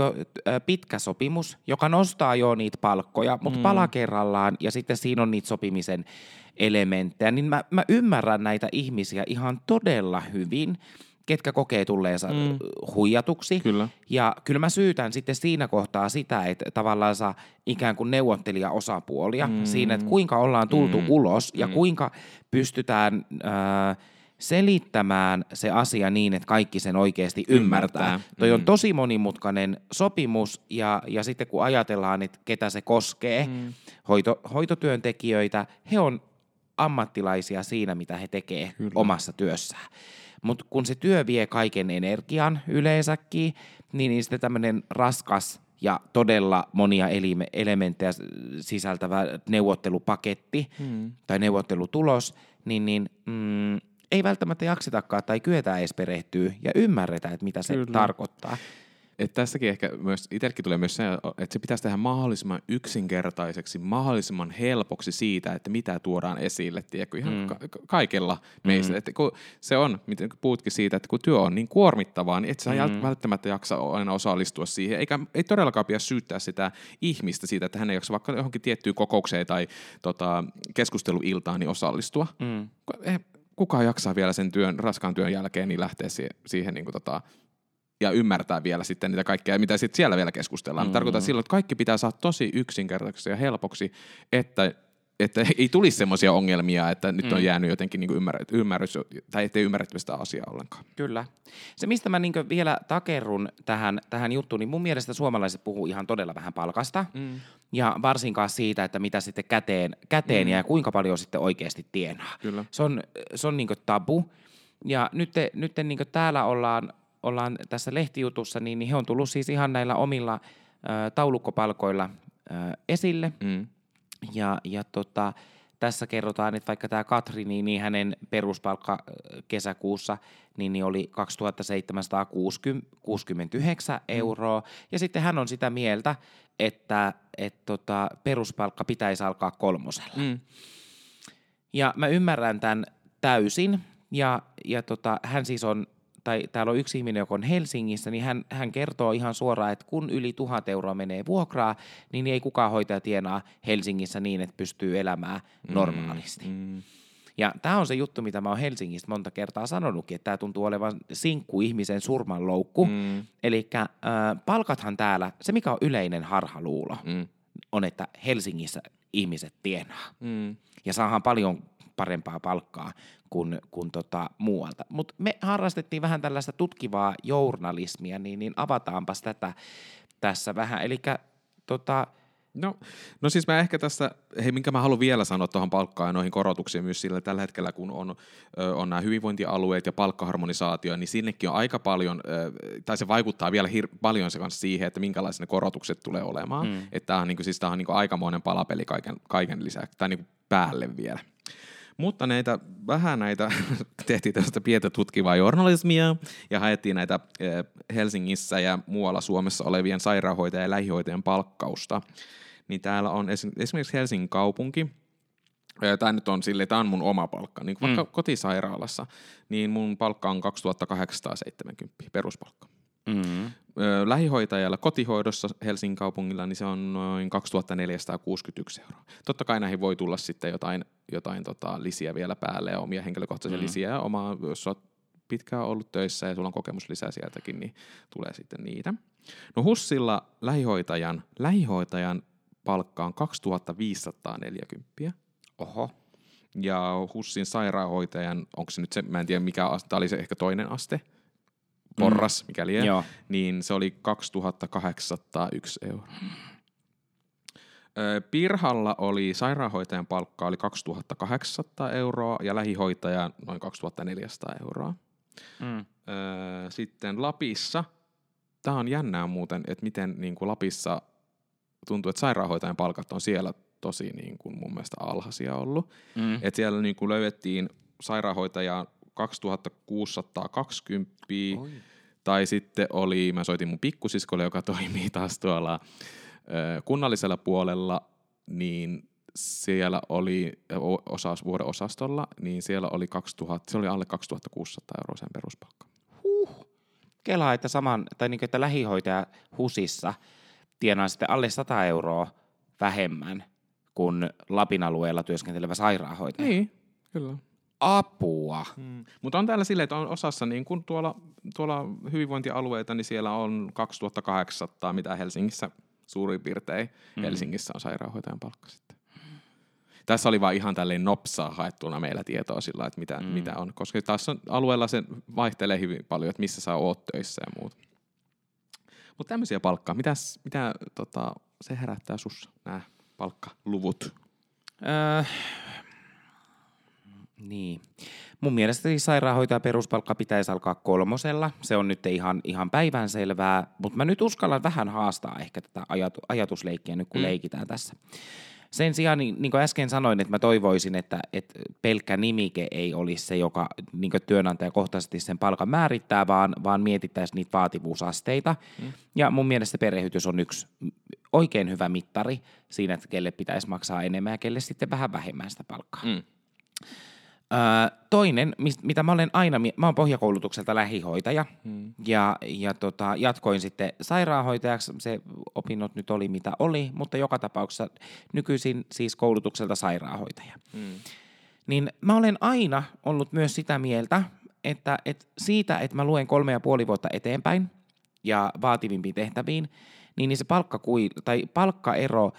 pitkä sopimus, joka nostaa jo niitä palkkoja, mutta mm. pala kerrallaan ja sitten siinä on niitä sopimisen elementtejä, niin mä, mä ymmärrän näitä ihmisiä ihan todella hyvin, ketkä kokee tulleensa mm. huijatuksi. Kyllä. Ja kyllä mä syytän sitten siinä kohtaa sitä, että tavallaan saa ikään kuin neuvottelijaosapuolia mm. siinä, että kuinka ollaan tultu mm. ulos ja mm. kuinka pystytään... Äh, selittämään se asia niin, että kaikki sen oikeasti ymmärtää. ymmärtää. Toi mm. on tosi monimutkainen sopimus ja, ja sitten kun ajatellaan, että ketä se koskee, mm. hoito, hoitotyöntekijöitä, he on ammattilaisia siinä, mitä he tekee Kyllä. omassa työssään. Mutta kun se työ vie kaiken energian yleensäkin, niin, niin sitten tämmöinen raskas ja todella monia elime- elementtejä sisältävä neuvottelupaketti mm. tai neuvottelutulos, niin, niin mm, ei välttämättä jaksetakaan tai kyetä edes perehtyä ja ymmärretä, että mitä se Kyllä. tarkoittaa. Et tässäkin ehkä myös, itsellekin tulee myös se, että se pitäisi tehdä mahdollisimman yksinkertaiseksi, mahdollisimman helpoksi siitä, että mitä tuodaan esille, tiedätkö, ihan mm. ka- kaikella meistä. Mm. Että kun se on, miten puhutkin siitä, että kun työ on niin kuormittavaa, niin et sä mm. välttämättä jaksa aina osallistua siihen, eikä ei todellakaan pidä syyttää sitä ihmistä siitä, että hän ei jaksa vaikka johonkin tiettyyn kokoukseen tai tota, keskusteluiltaan niin osallistua. Mm. Eh, kuka jaksaa vielä sen työn, raskaan työn jälkeen niin lähteä siihen, siihen niin kuin tota, ja ymmärtää vielä sitten niitä kaikkea, mitä sitten siellä vielä keskustellaan. Mm. Tarkoitan silloin, että kaikki pitää saada tosi yksinkertaiseksi ja helpoksi, että että ei tulisi semmoisia ongelmia, että nyt mm. on jäänyt jotenkin niin ymmärrys, ymmärrys, tai ettei ymmärretty sitä asiaa ollenkaan. Kyllä. Se, mistä mä niin vielä takerun tähän, tähän juttuun, niin mun mielestä suomalaiset puhuu ihan todella vähän palkasta, mm. ja varsinkaan siitä, että mitä sitten käteen, käteen mm. ja kuinka paljon sitten oikeasti tienaa. Kyllä. Se on, se on niin tabu, ja nyt, nyt niin täällä ollaan, ollaan tässä lehtijutussa, niin, niin he on tullut siis ihan näillä omilla äh, taulukkopalkoilla äh, esille, mm ja, ja tota, tässä kerrotaan, että vaikka tämä Katri, niin, niin hänen peruspalkka kesäkuussa niin, niin oli 2769 mm. euroa. Ja sitten hän on sitä mieltä, että et tota, peruspalkka pitäisi alkaa kolmosella. Mm. Ja mä ymmärrän tämän täysin. Ja, ja tota, hän siis on tai täällä on yksi ihminen, joka on Helsingissä, niin hän, hän kertoo ihan suoraan, että kun yli tuhat euroa menee vuokraa, niin ei kukaan hoitaja tienaa Helsingissä niin, että pystyy elämään mm, normaalisti. Mm, mm. Ja tämä on se juttu, mitä mä oon Helsingistä monta kertaa sanonutkin, että tämä tuntuu olevan sinkku ihmisen surmanloukku. Mm. Eli äh, palkathan täällä, se mikä on yleinen harhaluulo, mm. on, että Helsingissä ihmiset tienaa. Mm. Ja saahan paljon parempaa palkkaa kuin, kuin tota muualta. Mutta me harrastettiin vähän tällaista tutkivaa journalismia, niin, niin avataanpas tätä tässä vähän. Eli tota, No, no siis mä ehkä tässä, hei minkä mä haluan vielä sanoa tuohon palkkaan ja noihin korotuksiin myös sillä tällä hetkellä, kun on, on nämä hyvinvointialueet ja palkkaharmonisaatio, niin sinnekin on aika paljon, tai se vaikuttaa vielä hir- paljon se kanssa siihen, että minkälaiset ne korotukset tulee olemaan. Mm. Että tämä on, niin kuin, siis tämä on niin kuin aikamoinen palapeli kaiken, kaiken lisäksi, tai niin kuin päälle vielä. Mutta näitä, vähän näitä, tehtiin tästä pientä tutkivaa journalismia ja haettiin näitä eh, Helsingissä ja muualla Suomessa olevien sairaanhoitajien ja lähihoitajien palkkausta. Niin täällä on esimerkiksi Helsingin kaupunki, eh, tämä nyt on sille, tämä on mun oma palkka, niin vaikka mm. kotisairaalassa, niin mun palkka on 2870 peruspalkka. Mm-hmm. Lähihoitajalla kotihoidossa Helsingin kaupungilla niin se on noin 2461 euroa. Totta kai näihin voi tulla sitten jotain, jotain tota, lisiä vielä päälle ja omia henkilökohtaisia mm-hmm. lisiä ja omaa, jos olet pitkään ollut töissä ja sulla on kokemus lisää sieltäkin, niin tulee sitten niitä. No Hussilla lähihoitajan, lähihoitajan palkka on 2540. Oho. Ja Hussin sairaanhoitajan, onko se nyt se, mä en tiedä mikä aste, tämä oli se ehkä toinen aste, porras, mm. mikäli ei, niin se oli 2801 euroa. Pirhalla oli sairaanhoitajan palkka oli 2800 euroa ja lähihoitajan noin 2400 euroa. Mm. Sitten Lapissa, tämä on jännää muuten, että miten niin kuin Lapissa tuntuu, että sairaanhoitajan palkat on siellä tosi niin kuin mun mielestä alhaisia ollut. Mm. Että siellä niin kuin löydettiin sairaanhoitajaa 2620. Oi. Tai sitten oli, mä soitin mun pikkusiskolle, joka toimii taas tuolla kunnallisella puolella, niin siellä oli osaus, vuoden osastolla, niin siellä oli, 2000, se oli alle 2600 euroa sen peruspalkka. Huh. Kela, että, saman, tai niin kuin, että lähihoitaja HUSissa tienaa sitten alle 100 euroa vähemmän kuin Lapin alueella työskentelevä sairaanhoitaja. Niin, kyllä apua. Hmm. Mutta on täällä silleen, että on osassa, niin kun tuolla, tuolla hyvinvointialueita, niin siellä on 2800, mitä Helsingissä suurin piirtein hmm. Helsingissä on sairaanhoitajan palkka sitten. Tässä oli vaan ihan tälleen nopsaa haettuna meillä tietoa sillä, että mitä, hmm. mitä on. Koska taas on, alueella se vaihtelee hyvin paljon, että missä sä oot töissä ja muuta. Mutta tämmöisiä palkkaa, Mitäs, mitä tota, se herättää sussa, nämä palkkaluvut? Öö, niin. Mun mielestä siis sairaanhoitaja peruspalkka pitäisi alkaa kolmosella. Se on nyt ihan, ihan päivänselvää, mutta mä nyt uskallan vähän haastaa ehkä tätä ajatu, ajatusleikkiä nyt kun mm. leikitään tässä. Sen sijaan, niin, niin kuin äsken sanoin, että mä toivoisin, että, että pelkkä nimike ei olisi se, joka niin työnantajakohtaisesti sen palkan määrittää, vaan, vaan mietittäisiin niitä vaativuusasteita. Mm. Ja mun mielestä perehdytys on yksi oikein hyvä mittari siinä, että kelle pitäisi maksaa enemmän ja kelle sitten vähän vähemmän sitä palkkaa. Mm toinen, mitä mä olen aina, mä oon pohjakoulutukselta lähihoitaja hmm. ja, ja tota, jatkoin sitten sairaanhoitajaksi, se opinnot nyt oli mitä oli, mutta joka tapauksessa nykyisin siis koulutukselta sairaanhoitaja. Hmm. Niin mä olen aina ollut myös sitä mieltä, että, että siitä, että mä luen kolme ja puoli vuotta eteenpäin, ja vaativimpiin tehtäviin, niin, niin se palkkakui, tai palkkaero ö,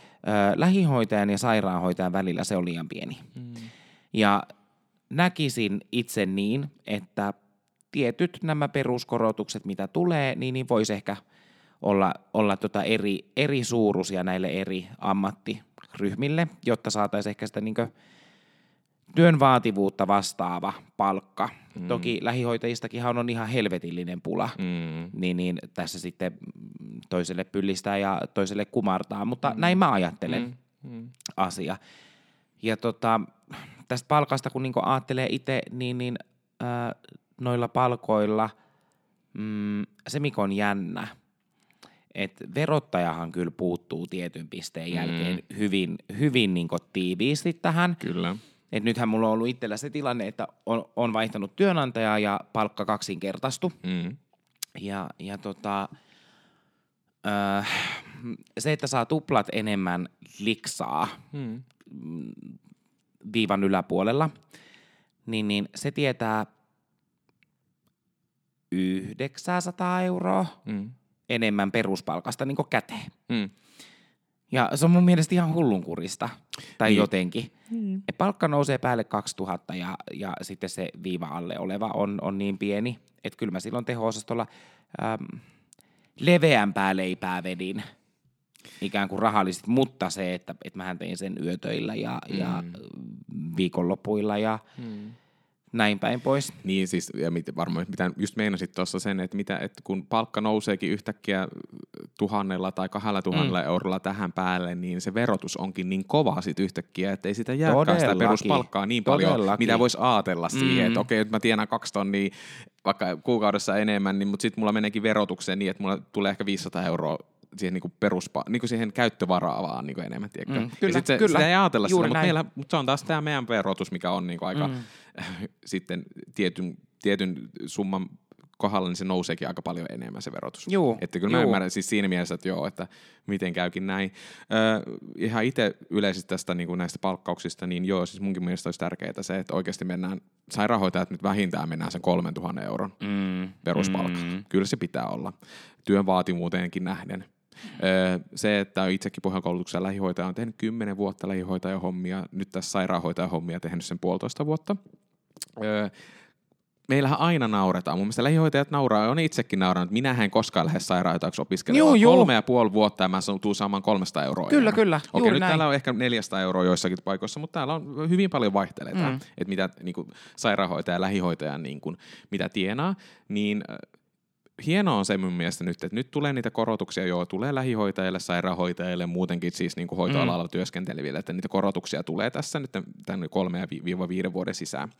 lähihoitajan ja sairaanhoitajan välillä se on liian pieni. Mm. Ja näkisin itse niin, että tietyt nämä peruskorotukset, mitä tulee, niin, niin voisi ehkä olla, olla tota eri, eri suuruisia näille eri ammattiryhmille, jotta saataisiin ehkä sitä niin työn vaativuutta vastaava palkka. Mm. Toki lähihoitajistakinhan on ihan helvetillinen pula, mm. niin, niin tässä sitten toiselle pyllistää ja toiselle kumartaa, mutta mm. näin mä ajattelen mm. Mm. asia. Ja tota, tästä palkasta, kun niinku ajattelee itse, niin, niin äh, noilla palkoilla mm, se mikä on jännä, että verottajahan kyllä puuttuu tietyn pisteen jälkeen mm. hyvin, hyvin niin tiiviisti tähän. Kyllä. Et nythän mulla on ollut itsellä se tilanne, että on, on vaihtanut työnantajaa ja palkka kaksinkertaistu. Mm. Ja, ja tota, äh, se, että saa tuplat enemmän liksaa mm. Viivan yläpuolella, niin, niin se tietää 900 euroa mm. enemmän peruspalkasta niin käteen. Mm. Ja se on mun mielestä ihan hullunkurista, tai niin. jotenkin. Mm. Et palkka nousee päälle 2000 ja, ja sitten se viiva alle oleva on, on niin pieni, että kyllä mä silloin teho-osastolla äm, leveämpää leipää vedin ikään kuin rahallisesti, mutta se, että, että mähän tein sen yötöillä ja, mm. ja viikonlopuilla ja mm näin päin pois. Niin siis, ja mit, varmaan mitä just meinasit tuossa sen, että, mitä, että kun palkka nouseekin yhtäkkiä tuhannella tai kahdella tuhannella mm. eurolla tähän päälle, niin se verotus onkin niin kova sit yhtäkkiä, että ei sitä jääkään sitä peruspalkkaa niin paljon, mitä voisi ajatella mm. siihen, että okei, että mä tienaan kaksi tonnia vaikka kuukaudessa enemmän, niin, mutta sitten mulla meneekin verotukseen niin, että mulla tulee ehkä 500 euroa siihen, niinku peruspa, niinku siihen käyttövaraa vaan niinku enemmän. Mm, kyllä, ja sit se, kyllä. Sitä ei ajatella sitä, mutta, meillä, mutta se on taas tämä meidän verotus, mikä on niinku aika mm. sitten tietyn, tietyn summan kohdalla, niin se nouseekin aika paljon enemmän se verotus. Juu, että kyllä juu. mä ymmärrän siis siinä mielessä, että joo, että miten käykin näin. Öö, ihan itse yleisesti tästä niin kuin näistä palkkauksista, niin joo, siis munkin mielestä olisi tärkeää se, että oikeasti mennään, sairaanhoitajat nyt vähintään mennään sen 3000 euron mm, peruspalkka. Mm. Kyllä se pitää olla. Työn vaativuuteenkin nähden. Se, että itsekin pohjakoulutuksen lähihoitaja on tehnyt kymmenen vuotta lähihoitajahommia, nyt tässä sairaanhoitajahommia tehnyt sen puolitoista vuotta. Meillähän aina nauretaan. Mun mielestä lähihoitajat nauraa, on itsekin naurannut. Minä en koskaan lähde sairaanhoitajaksi opiskelemaan. Joo, Kolme ja puoli vuotta ja mä tuun saamaan 300 euroa. Kyllä, enemmän. kyllä. Okei, nyt näin. täällä on ehkä 400 euroa joissakin paikoissa, mutta täällä on hyvin paljon vaihtelee, mm. että mitä niin kuin, sairaanhoitaja ja lähihoitaja niin kuin, mitä tienaa. Niin hienoa on se mun mielestä nyt, että nyt tulee niitä korotuksia, joo, tulee lähihoitajille, sairaanhoitajille, muutenkin siis niin kuin hoitoalalla mm. työskenteleville, että niitä korotuksia tulee tässä nyt tämän kolme ja viiva viiden vuoden sisään.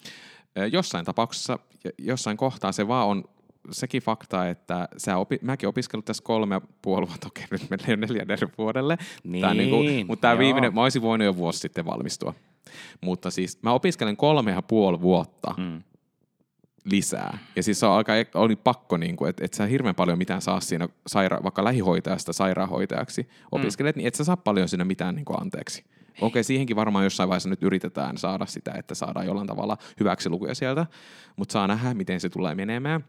Jossain tapauksessa, jossain kohtaa se vaan on sekin fakta, että sä opi, mäkin opiskellut tässä kolme ja puoli vuotta, okei nyt menee jo neljännelle vuodelle, niin, tää niinku, mutta tämä viimeinen, mä olisin voinut jo vuosi sitten valmistua. Mutta siis mä opiskelen kolme ja puoli vuotta mm lisää. Ja siis se on aika, oli pakko, niin kuin, että et sä hirveän paljon mitään saa siinä, saira- vaikka lähihoitajasta sairaanhoitajaksi opiskelet, mm. niin et sä saa paljon siinä mitään niin kuin anteeksi. Okei, okay, siihenkin varmaan jossain vaiheessa nyt yritetään saada sitä, että saadaan jollain tavalla hyväksi lukuja sieltä, mutta saa nähdä, miten se tulee menemään.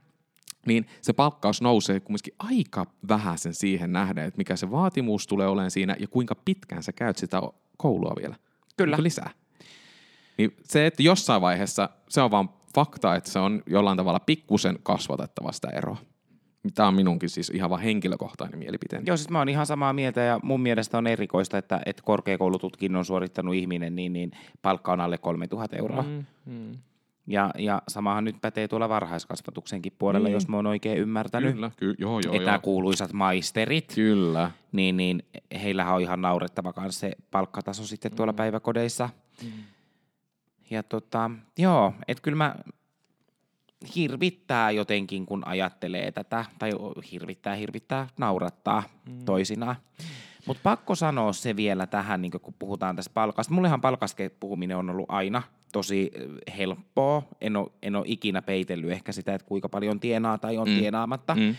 Niin se palkkaus nousee kumminkin aika vähän sen siihen nähden, että mikä se vaatimus tulee olemaan siinä ja kuinka pitkään sä käyt sitä koulua vielä. Kyllä. Niin lisää. Niin se, että jossain vaiheessa se on vaan fakta, että se on jollain tavalla pikkusen kasvatettava sitä eroa. Tämä on minunkin siis ihan vaan henkilökohtainen mielipiteeni. Joo, siis mä oon ihan samaa mieltä ja mun mielestä on erikoista, että, että korkeakoulututkinnon suorittanut ihminen, niin, niin palkka on alle 3000 euroa. Mm, mm. Ja, ja samahan nyt pätee tuolla varhaiskasvatuksenkin puolella, mm. jos mä oon oikein ymmärtänyt. Kyllä, ky- joo, joo, että joo. kuuluisat maisterit. Kyllä. Niin, niin heillähän on ihan naurettava kanssa se palkkataso sitten tuolla mm. päiväkodeissa. Mm. Ja tota, joo, että kyllä mä hirvittää jotenkin, kun ajattelee tätä, tai hirvittää, hirvittää, naurattaa mm. toisinaan. Mutta pakko sanoa se vielä tähän, niin kun puhutaan tästä palkasta. Mullehan palkasta puhuminen on ollut aina tosi helppoa. En ole, en ole ikinä peitellyt ehkä sitä, että kuinka paljon tienaa tai on mm. tienaamatta. Mm.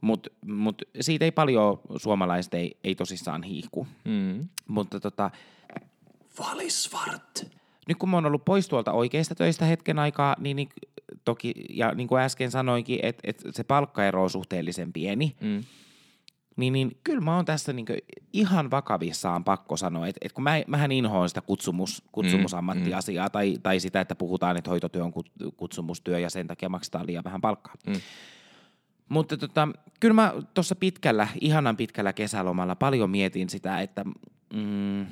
Mutta mut siitä ei paljon suomalaiset ei, ei tosissaan hiihku. Mm. Mutta tota... Valisvart nyt kun mä oon ollut pois tuolta oikeista töistä hetken aikaa, niin, niin toki, ja niin kuin äsken sanoinkin, että, että se palkkaero on suhteellisen pieni, Mm. niin, niin kyllä mä oon tässä niin ihan vakavissaan pakko sanoa, että, että kun mä, mähän inhoan sitä kutsumus, kutsumusammattiasiaa mm, tai, tai sitä, että puhutaan, että hoitotyö on kut- kutsumustyö ja sen takia maksetaan liian vähän palkkaa. Mm. Mutta tota, kyllä mä tuossa pitkällä, ihanan pitkällä kesälomalla paljon mietin sitä, että mm,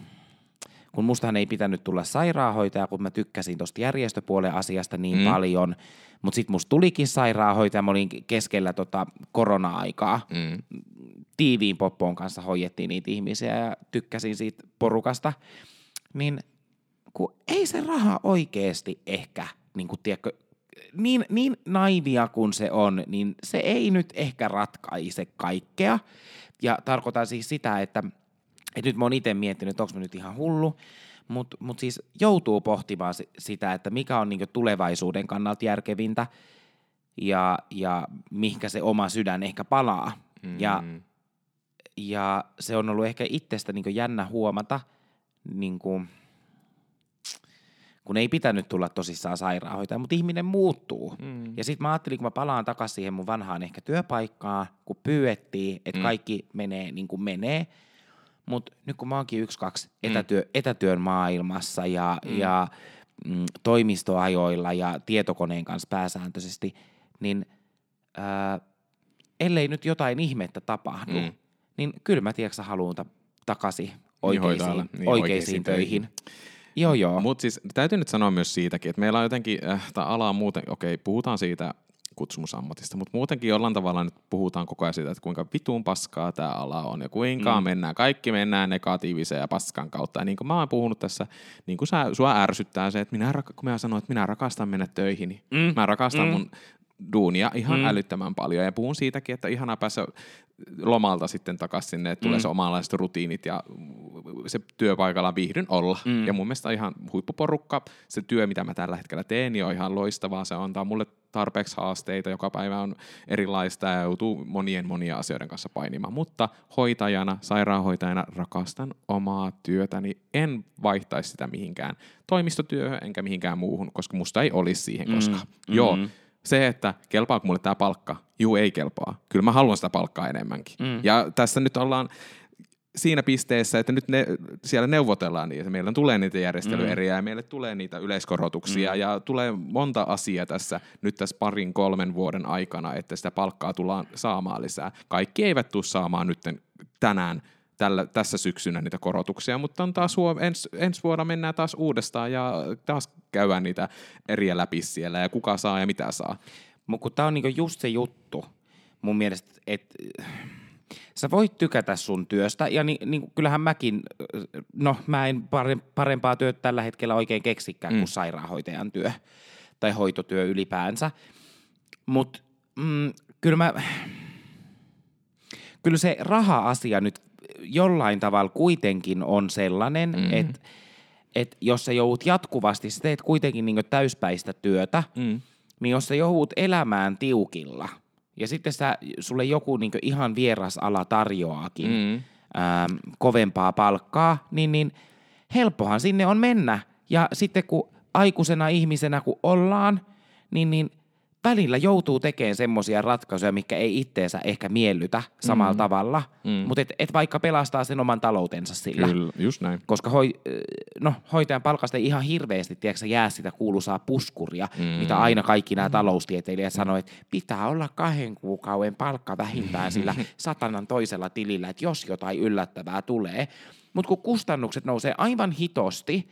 kun mustahan ei pitänyt tulla sairaanhoitaja, kun mä tykkäsin tuosta järjestöpuolen asiasta niin Mm. paljon, mutta sitten musta tulikin sairaanhoitaja, mä olin keskellä tota korona-aikaa, Mm. tiiviin poppoon kanssa hoidettiin niitä ihmisiä ja tykkäsin siitä porukasta, niin kun ei se raha oikeasti ehkä, niin kuin tiedätkö, niin, niin naivia kuin se on, niin se ei nyt ehkä ratkaise kaikkea. Ja tarkoitan siis sitä, että, että nyt mä oon itse miettinyt, että onko mä nyt ihan hullu, mutta mut siis joutuu pohtimaan si- sitä, että mikä on niinku tulevaisuuden kannalta järkevintä ja, ja mihinkä se oma sydän ehkä palaa. Mm. Ja, ja se on ollut ehkä itsestä niinku jännä huomata, niinku, kun ei pitänyt tulla tosissaan sairaanhoitaja, mutta ihminen muuttuu. Mm. Ja sitten mä ajattelin, kun mä palaan takaisin siihen mun vanhaan ehkä työpaikkaan, kun pyydettiin, että mm. kaikki menee niin kuin menee, mutta nyt kun mä oonkin yksi, kaksi etätyö, etätyön maailmassa ja, mm. ja mm, toimistoajoilla ja tietokoneen kanssa pääsääntöisesti, niin ää, ellei nyt jotain ihmettä tapahdu, Mm. mm. niin kyllä mä tiedätkö haluan ta- takaisin hoitajalle, oikeisiin, niin, oikeisiin, oikeisiin töihin. töihin. Joo, joo. Mutta siis täytyy nyt sanoa myös siitäkin, että meillä on jotenkin, äh, tämä ala on muuten, okei, puhutaan siitä kutsumusammatista, mutta muutenkin jollain tavalla nyt puhutaan koko ajan siitä, että kuinka vitun paskaa tämä ala on ja kuinka mm. mennään, kaikki mennään negatiivisen ja paskan kautta. Ja niin kuin mä oon puhunut tässä, niin kuin sä, sua ärsyttää se, että minä, rak- kun mä sanon, että minä rakastan mennä töihin, niin Mm. mä rakastan Mm. mun duunia ihan Mm. älyttömän paljon ja puhun siitäkin, että ihanaa päästä lomalta sitten takaisin sinne, että tulee Mm. se omanlaiset rutiinit ja se työpaikalla viihdyn olla. Mm. Ja mun mielestä ihan huippuporukka, se työ, mitä mä tällä hetkellä teen, niin on ihan loistavaa. Se antaa mulle tarpeeksi haasteita, joka päivä on erilaista ja joutuu monien monia asioiden kanssa painimaan. Mutta hoitajana, sairaanhoitajana rakastan omaa työtäni. En vaihtaisi sitä mihinkään toimistotyöhön enkä mihinkään muuhun, koska musta ei olisi siihen koskaan. Mm. Joo, Mm. se, että kelpaako mulle tämä palkka, juu ei kelpaa. Kyllä mä haluan sitä palkkaa enemmänkin. Mm. Ja tässä nyt ollaan siinä pisteessä, että nyt ne, siellä neuvotellaan niitä. Meillä tulee niitä järjestelyeriä ja meille tulee niitä yleiskorotuksia Mm. ja tulee monta asiaa tässä nyt tässä parin kolmen vuoden aikana, että sitä palkkaa tullaan saamaan lisää. Kaikki eivät tule saamaan nyt tänään tällä, tässä syksynä niitä korotuksia, mutta on taas huom- ens, ensi vuonna mennään taas uudestaan ja taas käydään niitä eriä läpi siellä ja kuka saa ja mitä saa. Mutta tää on niinku just se juttu mun mielestä, että sä voit tykätä sun työstä, ja ni, niin, kyllähän mäkin, no mä en pare- parempaa työtä tällä hetkellä oikein keksikään mm. kuin sairaanhoitajan työ tai hoitotyö ylipäänsä. Mutta mm, kyllä mä, kyllä se raha-asia nyt jollain tavalla kuitenkin on sellainen, mm. että et jos sä joudut jatkuvasti, sä teet kuitenkin niin täyspäistä työtä, Mm. niin jos sä joudut elämään tiukilla, ja sitten sä, sulle joku niin ihan vieras ala tarjoaakin mm. Mm. ähm, kovempaa palkkaa, niin, niin helppohan sinne on mennä. Ja sitten kun aikuisena ihmisenä kun ollaan, niin, niin välillä joutuu tekemään semmoisia ratkaisuja, mikä ei itteensä ehkä miellytä samalla mm. tavalla, mm. mutta et, et vaikka pelastaa sen oman taloutensa sillä. Kyllä, just näin. Koska hoi, no, hoitajan palkasta ei ihan hirveästi tiedätkö, jää sitä kuuluisaa puskuria, mm. mitä aina kaikki nämä taloustieteilijät sanoo, että pitää olla kahden kuukauden palkka vähintään sillä satanan toisella tilillä, että jos jotain yllättävää tulee. Mutta kun kustannukset nousee aivan hitosti,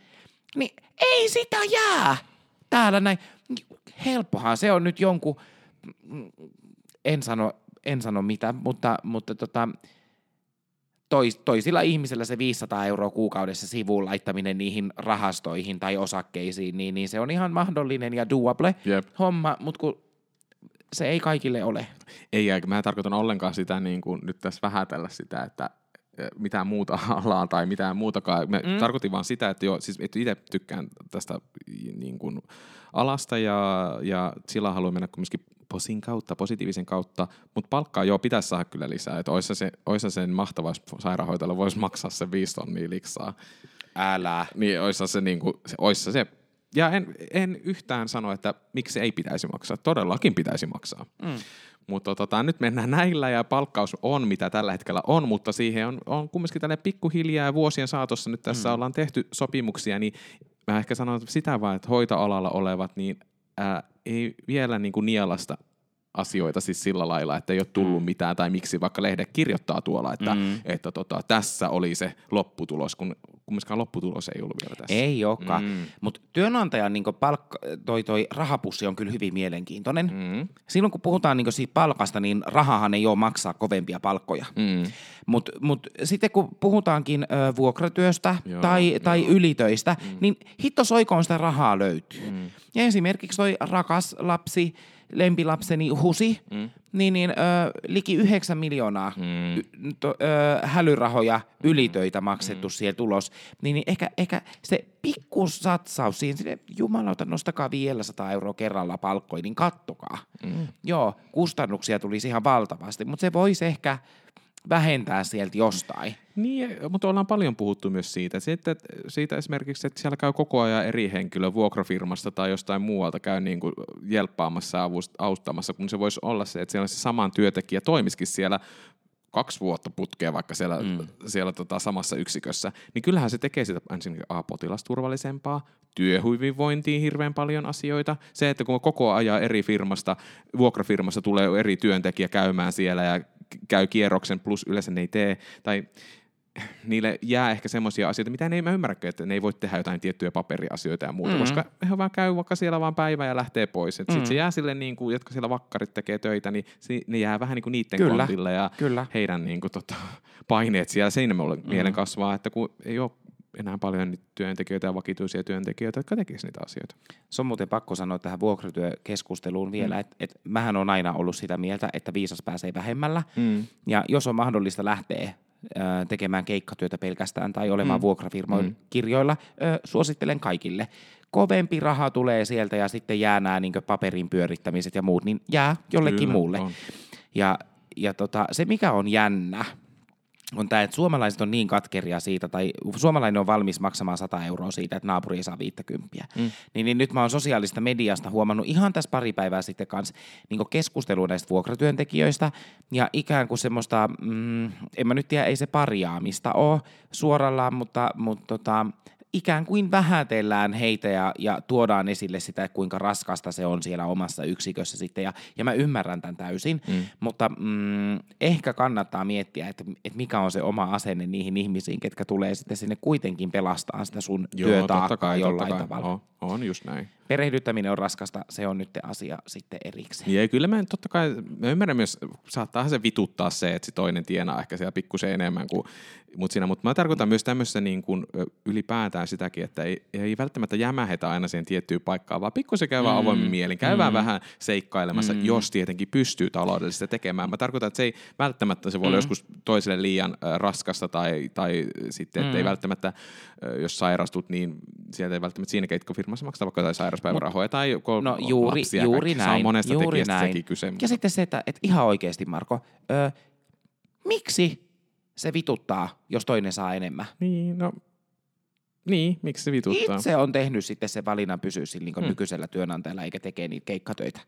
niin ei sitä jää täällä näin. Helppohan se on nyt jonkun, en sano, en sano mitä, mutta, mutta tota, tois, toisilla ihmisillä se 500 euroa kuukaudessa sivuun laittaminen niihin rahastoihin tai osakkeisiin, niin, niin se on ihan mahdollinen ja doable Jep. homma, mutta kun se ei kaikille ole. Ei, eikä mä tarkoitan ollenkaan sitä niin kuin nyt tässä vähätellä sitä, että mitään muuta alaa tai mitään muutakaan. Mä mm. tarkoitin vaan sitä, että, jo, siis, että itse tykkään tästä niin kuin, alasta ja, ja sillä haluan mennä myöskin posin kautta, positiivisen kautta, mutta palkkaa joo pitäisi saada kyllä lisää. Että olisi se, olisi sen mahtavaa, jos sairaanhoitajalle voisi maksaa se viisi tonnia liksaa. Älä. Niin olisi se, niin kuin, se, olisi se Ja en, en yhtään sano, että miksi ei pitäisi maksaa. Todellakin pitäisi maksaa. Mm. Mutta tota, nyt mennään näillä ja palkkaus on mitä tällä hetkellä on, mutta siihen on, on kumminkin tälle pikkuhiljaa ja vuosien saatossa nyt tässä mm. ollaan tehty sopimuksia, niin mä ehkä sanon sitä vaan, että hoitoalalla olevat niin ää, ei vielä niin kuin nielasta asioita siis sillä lailla, että ei ole tullut mm. mitään, tai miksi vaikka lehde kirjoittaa tuolla, että, mm. että tota, tässä oli se lopputulos, kun kumminkaan lopputulos ei ollut vielä tässä. Ei olekaan, mm. mutta työnantajan niin palkka, toi, toi rahapussi on kyllä hyvin mielenkiintoinen. Mm. Silloin kun puhutaan niin siitä palkasta, niin rahahan ei ole maksaa kovempia palkkoja. Mm. Mutta mut sitten kun puhutaankin ö, vuokratyöstä joo, tai, joo. tai ylitöistä, mm. niin hitto soikoon sitä rahaa löytyy. Mm. Ja esimerkiksi toi rakas lapsi, lempilapseni Husi, mm. niin, niin ö, liki 9 miljoonaa mm. to, ö, hälyrahoja mm. ylitöitä maksettu mm. siellä tulos, niin, niin ehkä, ehkä se pikkusatsaus siihen, sinne, jumalauta, nostakaa vielä 100 euroa kerralla palkkoja, niin kattokaa. Mm. Joo, kustannuksia tulisi ihan valtavasti, mutta se voisi ehkä vähentää sieltä jostain. Niin, mutta ollaan paljon puhuttu myös siitä. Siitä, siitä esimerkiksi, että siellä käy koko ajan eri henkilö vuokrafirmasta tai jostain muualta käy niin kuin jelppaamassa ja auttamassa, kun se voisi olla se, että siellä se saman työntekijä toimisikin siellä kaksi vuotta putkea vaikka siellä, mm. siellä tota samassa yksikössä, niin kyllähän se tekee sitä ensinnäkin A, potilasturvallisempaa, työhyvinvointiin hirveän paljon asioita. Se, että kun koko ajan eri firmasta, vuokrafirmasta tulee eri työntekijä käymään siellä ja käy kierroksen, plus yleensä ne ei tee, tai niille jää ehkä semmoisia asioita, mitä ne ei mä että ne ei voi tehdä jotain tiettyjä paperiasioita ja muuta, mm. koska he vaan käy vaikka siellä vaan päivä ja lähtee pois. Mm. Sitten se jää sille, niin kuin, jotka siellä vakkarit tekee töitä, niin se, ne jää vähän niin kuin niiden Kyllä. kontille ja Kyllä. heidän niin kuin, tota, paineet siellä siinä mm. mielen kasvaa, että kun ei ole enää paljon työntekijöitä ja vakituisia työntekijöitä, jotka tekisivät niitä asioita. Se on muuten pakko sanoa tähän vuokratyökeskusteluun vielä, mm. että et mähän on aina ollut sitä mieltä, että viisas pääsee vähemmällä. Mm. Ja jos on mahdollista lähteä tekemään keikkatyötä pelkästään tai olemaan mm. vuokrafirmoin mm. kirjoilla, suosittelen kaikille. Kovempi raha tulee sieltä ja sitten jää nämä niin paperin pyörittämiset ja muut, niin jää jollekin Kyllä, muulle. On. Ja, ja tota, se, mikä on jännä, on tämä, että suomalaiset on niin katkeria siitä, tai suomalainen on valmis maksamaan 100 euroa siitä, että naapuri ei saa 50. Mm. Niin, niin nyt mä oon sosiaalista mediasta huomannut ihan tässä pari päivää sitten kanssa niin keskustelua näistä vuokratyöntekijöistä, ja ikään kuin semmoista, mm, en mä nyt tiedä, ei se parjaamista ole suorallaan, mutta, mutta tota, ikään kuin vähätellään heitä ja, ja tuodaan esille sitä, kuinka raskasta se on siellä omassa yksikössä sitten. Ja, ja mä ymmärrän tämän täysin, mm. mutta mm, ehkä kannattaa miettiä, että, että mikä on se oma asenne niihin ihmisiin, ketkä tulee sitten sinne kuitenkin pelastaa sitä sun Joo, työtaakkaa jollain tavalla. On, on just näin perehdyttäminen on raskasta, se on nyt asia sitten erikseen. Ja kyllä mä totta kai, mä ymmärrän myös, saattaa se vituttaa se, että se toinen tienaa ehkä siellä pikkusen enemmän kuin mut siinä, mutta mä tarkoitan myös tämmöisessä niin kuin ylipäätään sitäkin, että ei, ei välttämättä jämähetä aina siihen tiettyyn paikkaan, vaan pikkusen käy mm. avoimin mielin, käydään mm. vähän seikkailemassa, mm. jos tietenkin pystyy taloudellisesti tekemään. Mä tarkoitan, että se ei välttämättä, se voi mm. olla joskus toiselle liian raskasta tai, tai sitten, että mm. ei välttämättä, jos sairastut, niin sieltä ei välttämättä siinä keittkofirmassa maksata vaikka jotain sairauspäivärahoja tai no, juuri, lapsia. Juuri näin. Se on monesta juuri näin. sekin kyse. Ja sitten se, että, että ihan oikeasti Marko, ö, miksi se vituttaa, jos toinen saa enemmän? Niin, no niin, miksi se vituttaa? Itse on tehnyt sitten se valinnan pysyä sillä niin hmm. nykyisellä työnantajalla eikä tekee niitä keikkatöitä.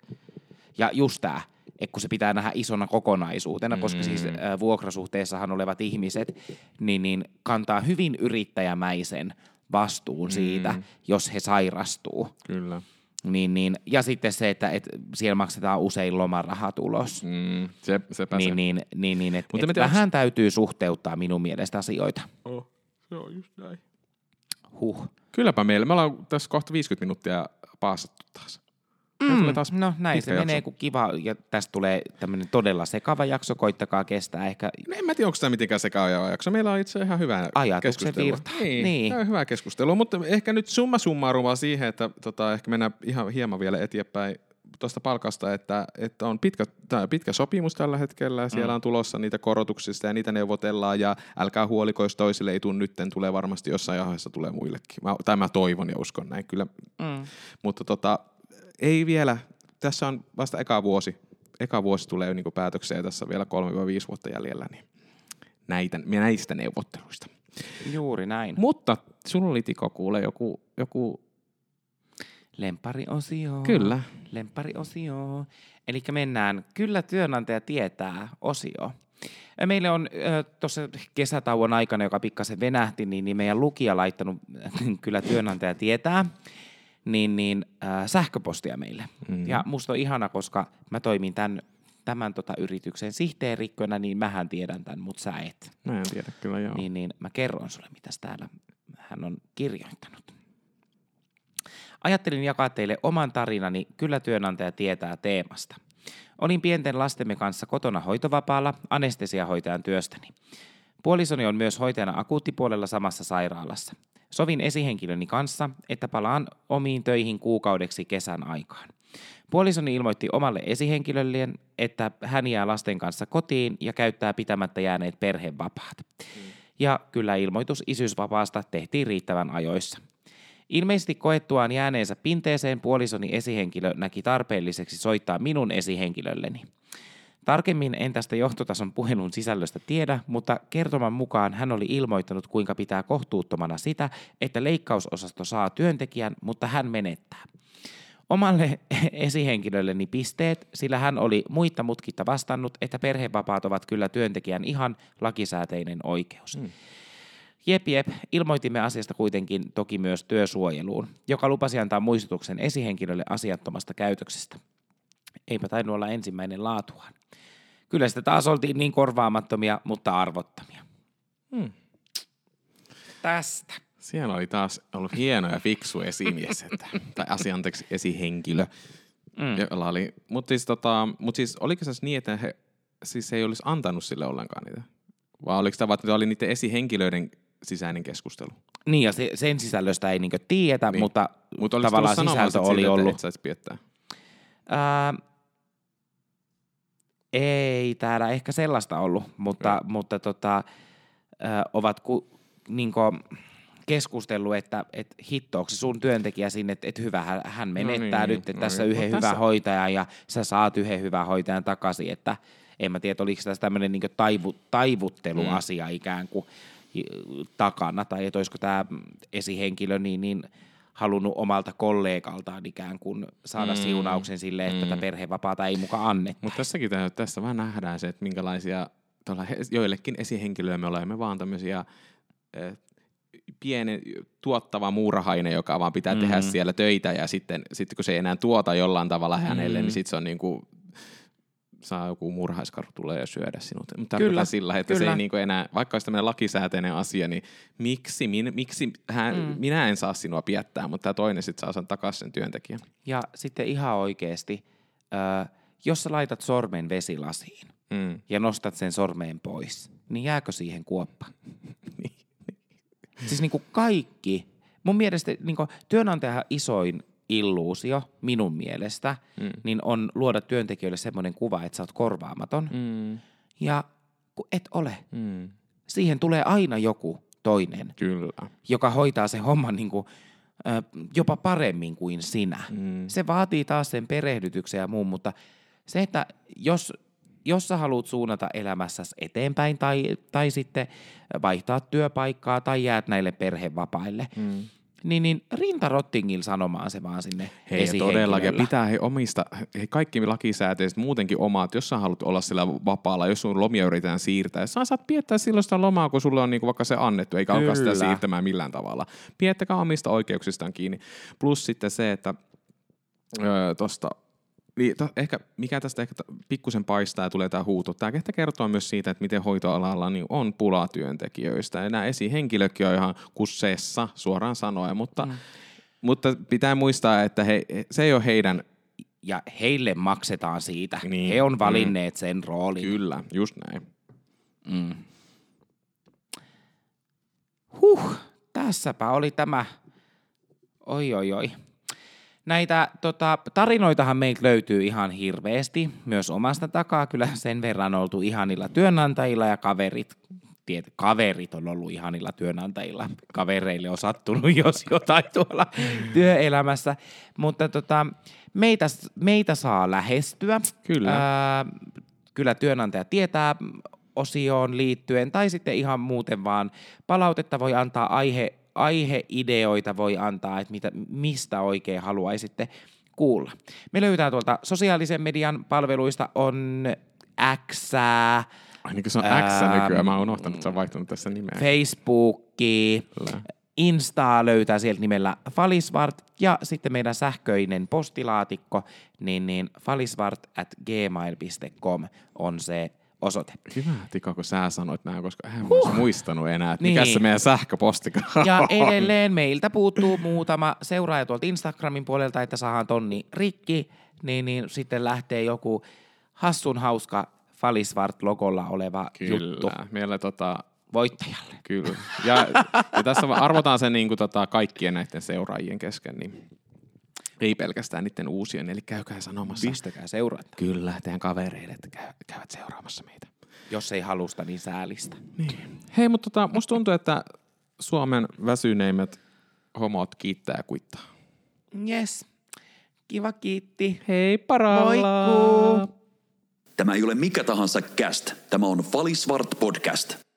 Ja just tämä, että kun se pitää nähdä isona kokonaisuutena, mm. koska siis äh, vuokrasuhteessahan olevat ihmiset niin, niin kantaa hyvin yrittäjämäisen vastuun mm. siitä, jos he sairastuu. Kyllä. Niin, niin, ja sitten se, että et siellä maksetaan usein lomarahat ulos. Mm, se, sepä niin, se. Niin, niin, niin et, Mutta et vähän onks... täytyy suhteuttaa minun mielestä asioita. Oh, se on just näin. Huh. Kylläpä meillä. Me ollaan tässä kohta 50 minuuttia paasattu taas. Mm, taas no näin se jakso. menee, kun kiva, ja tästä tulee tämmöinen todella sekava jakso, koittakaa kestää ehkä. No en mä tiedä, onko tämä mitenkään sekava jakso. Meillä on itse ihan hyvä keskustelu. virta. Niin, niin. hyvä keskustelu, mutta ehkä nyt summa summarum siihen, että tota, ehkä mennään ihan hieman vielä eteenpäin tuosta palkasta, että, että on pitkä, pitkä sopimus tällä hetkellä, siellä mm. on tulossa niitä korotuksista ja niitä neuvotellaan ja älkää huoliko, jos toisille ei tule nytten, tulee varmasti jossain aiheessa tulee muillekin. Mä, tai mä toivon ja uskon näin kyllä. Mm. Mutta tota, ei vielä, tässä on vasta eka vuosi, eka vuosi tulee niin päätökseen, tässä on vielä 3-5 vuotta jäljellä, niin näitä, näistä neuvotteluista. Juuri näin. Mutta sulla oli Tiko kuule joku, joku Lemppariosio. Kyllä. Lemppariosio. Eli mennään Kyllä työnantaja tietää osio. Meille on tuossa kesätauon aikana, joka pikkasen venähti, niin, niin meidän lukija laittanut Kyllä työnantaja tietää niin, niin äh, sähköpostia meille. Mm. Ja musta on ihana, koska mä toimin tämän, tämän tota yrityksen sihteerikkönä, niin mähän tiedän tämän, mutta sä et. Mä en tiedä kyllä, joo. Niin, niin mä kerron sulle, mitä täällä hän on kirjoittanut. Ajattelin jakaa teille oman tarinani Kyllä työnantaja tietää teemasta. Olin pienten lastemme kanssa kotona hoitovapaalla anestesiahoitajan työstäni. Puolisoni on myös hoitajana akuuttipuolella samassa sairaalassa. Sovin esihenkilöni kanssa, että palaan omiin töihin kuukaudeksi kesän aikaan. Puolisoni ilmoitti omalle esihenkilölleen, että hän jää lasten kanssa kotiin ja käyttää pitämättä jääneet perhevapaat. Mm. Ja kyllä ilmoitus isyysvapaasta tehtiin riittävän ajoissa. Ilmeisesti koettuaan jääneensä pinteeseen puolisoni esihenkilö näki tarpeelliseksi soittaa minun esihenkilölleni. Tarkemmin en tästä johtotason puhelun sisällöstä tiedä, mutta kertoman mukaan hän oli ilmoittanut, kuinka pitää kohtuuttomana sitä, että leikkausosasto saa työntekijän, mutta hän menettää. Omalle esihenkilölleni pisteet, sillä hän oli muitta mutkitta vastannut, että perhevapaat ovat kyllä työntekijän ihan lakisääteinen oikeus. Hmm. Jep, jep, ilmoitimme asiasta kuitenkin toki myös työsuojeluun, joka lupasi antaa muistutuksen esihenkilölle asiattomasta käytöksestä. Eipä tainnut olla ensimmäinen laatuaan. Kyllä sitä taas oltiin niin korvaamattomia, mutta arvottomia. Hmm. Tästä. Siellä oli taas ollut hieno ja fiksu esimies, että, tai asianteeksi esihenkilö. Mm. Jolla oli, mutta siis, tota, mut siis oliko se niin, että he siis ei olisi antanut sille ollenkaan niitä? Vai oliko tämä, että oli niiden esihenkilöiden sisäinen keskustelu? Niin, ja se, sen sisällöstä ei niinku tiedetä, niin. mutta Mut tavallaan sisältö oli sille, ollut. Että piettää? Ää, ei täällä ehkä sellaista ollut, mutta, mm. mutta tota, ää, ovat ku, niinku, keskustellut, että, että hittoako sun työntekijä sinne, että, että hyvä, hän menettää no niin, nyt, että no tässä niin. yhden hyvän hoitajan ja sä saat yhden hyvän hoitajan takaisin, että en mä tiedä, oliko tässä tämmöinen niin taivu, taivutteluasia mm. ikään kuin takana, tai että olisiko tämä esihenkilö niin, niin halunnut omalta kollegaltaan ikään kuin saada mm. siunauksen sille, että mm. tätä perhevapaata ei mukaan anneta. Mutta tässäkin tässä vaan nähdään se, että minkälaisia joillekin esihenkilöille me olemme vaan tämmöisiä pienen tuottava muurahainen, joka vaan pitää mm. tehdä siellä töitä ja sitten, sitten kun se ei enää tuota jollain tavalla hänelle, mm. niin sitten se on niin kuin saa joku murhaiskaru tulee ja syödä sinut. Mutta kyllä, sillä, että kyllä. se ei niin kuin enää, vaikka olisi tämmöinen lakisääteinen asia, niin miksi, min, miksi hän, mm. minä en saa sinua piettää, mutta tämä toinen sitten saa sen takaisin sen työntekijän. Ja sitten ihan oikeasti, äh, jos sä laitat sormen vesilasiin mm. ja nostat sen sormeen pois, niin jääkö siihen kuoppa? Siis niin kuin kaikki, mun mielestä niin kuin työnantajahan isoin illuusio minun mielestä, mm. niin on luoda työntekijöille semmoinen kuva, että sä oot korvaamaton. Mm. Ja kun et ole. Mm. Siihen tulee aina joku toinen, Kyllä. joka hoitaa sen homman niin kuin, ö, jopa paremmin kuin sinä. Mm. Se vaatii taas sen perehdytyksen ja muun, mutta se, että jos, jos sä haluat suunnata elämässäsi eteenpäin tai, tai sitten vaihtaa työpaikkaa tai jäät näille perhevapaille, mm niin, niin rintarottingilla sanomaan se vaan sinne Hei, todellakin. Pitää he omista, he kaikki lakisääteiset muutenkin omat, jos sä haluat olla sillä vapaalla, jos sun lomia yritetään siirtää. Sä saat piettää silloin sitä lomaa, kun sulle on niinku vaikka se annettu, eikä alkaa sitä siirtämään millään tavalla. Piettäkää omista oikeuksistaan kiinni. Plus sitten se, että öö, tosta niin, to, ehkä, mikä tästä ehkä pikkusen paistaa ja tulee tämä huuto. Tämä ehkä kertoo myös siitä, että miten hoitoalalla niin on pulaa työntekijöistä. Ja nämä esihenkilökin on ihan kusseessa suoraan sanoen, mutta, mm. mutta pitää muistaa, että he, se ei ole heidän ja heille maksetaan siitä. Niin, He on valinneet mm. sen roolin. Kyllä, just näin. Mm. Huh, tässäpä oli tämä. Oi, oi, oi. Näitä tota, tarinoitahan meiltä löytyy ihan hirveästi, myös omasta takaa. Kyllä sen verran oltu ihanilla työnantajilla ja kaverit. Tiet, kaverit on ollut ihanilla työnantajilla. Kavereille on sattunut jos jotain tuolla työelämässä. Mutta tota, meitä, meitä saa lähestyä. Kyllä. Ää, kyllä työnantaja tietää osioon liittyen tai sitten ihan muuten vaan palautetta voi antaa aihe aiheideoita voi antaa, että mitä, mistä oikein haluaisitte kuulla. Me löytää tuolta sosiaalisen median palveluista on X, Ai niin kuin se on X nykyään, mä oon unohtanut, että on vaihtanut tässä nimeä. Facebooki, Kyllä. Instaa löytää sieltä nimellä Falisvart ja sitten meidän sähköinen postilaatikko, niin, niin falisvart at gmail.com on se osoite. Hyvä, Tika, kun sä sanoit näin, koska en huh. muistanut enää, että mikä Niin. se meidän sähköpostikaan Ja on. edelleen meiltä puuttuu muutama seuraaja tuolta Instagramin puolelta, että saadaan tonni rikki, niin, niin sitten lähtee joku hassun hauska Falisvart-logolla oleva juttu Kyllä, meillä tota, voittajalle. kyllä. Ja, ja tässä arvotaan se niin kuin, tota, kaikkien näiden seuraajien kesken, niin ei pelkästään niiden uusien, eli käykää sanomassa. Pistäkää seurata. Kyllä, teidän kavereille, että käy, käyvät seuraamassa meitä. Jos ei halusta, niin säälistä. Niin. Hei, mutta tota, musta tuntuu, että Suomen väsyneimmät homot kiittää ja kuittaa. Yes. Kiva kiitti. Hei paralla! Moikkuu! Tämä ei ole mikä tahansa cast. Tämä on Falisvart podcast.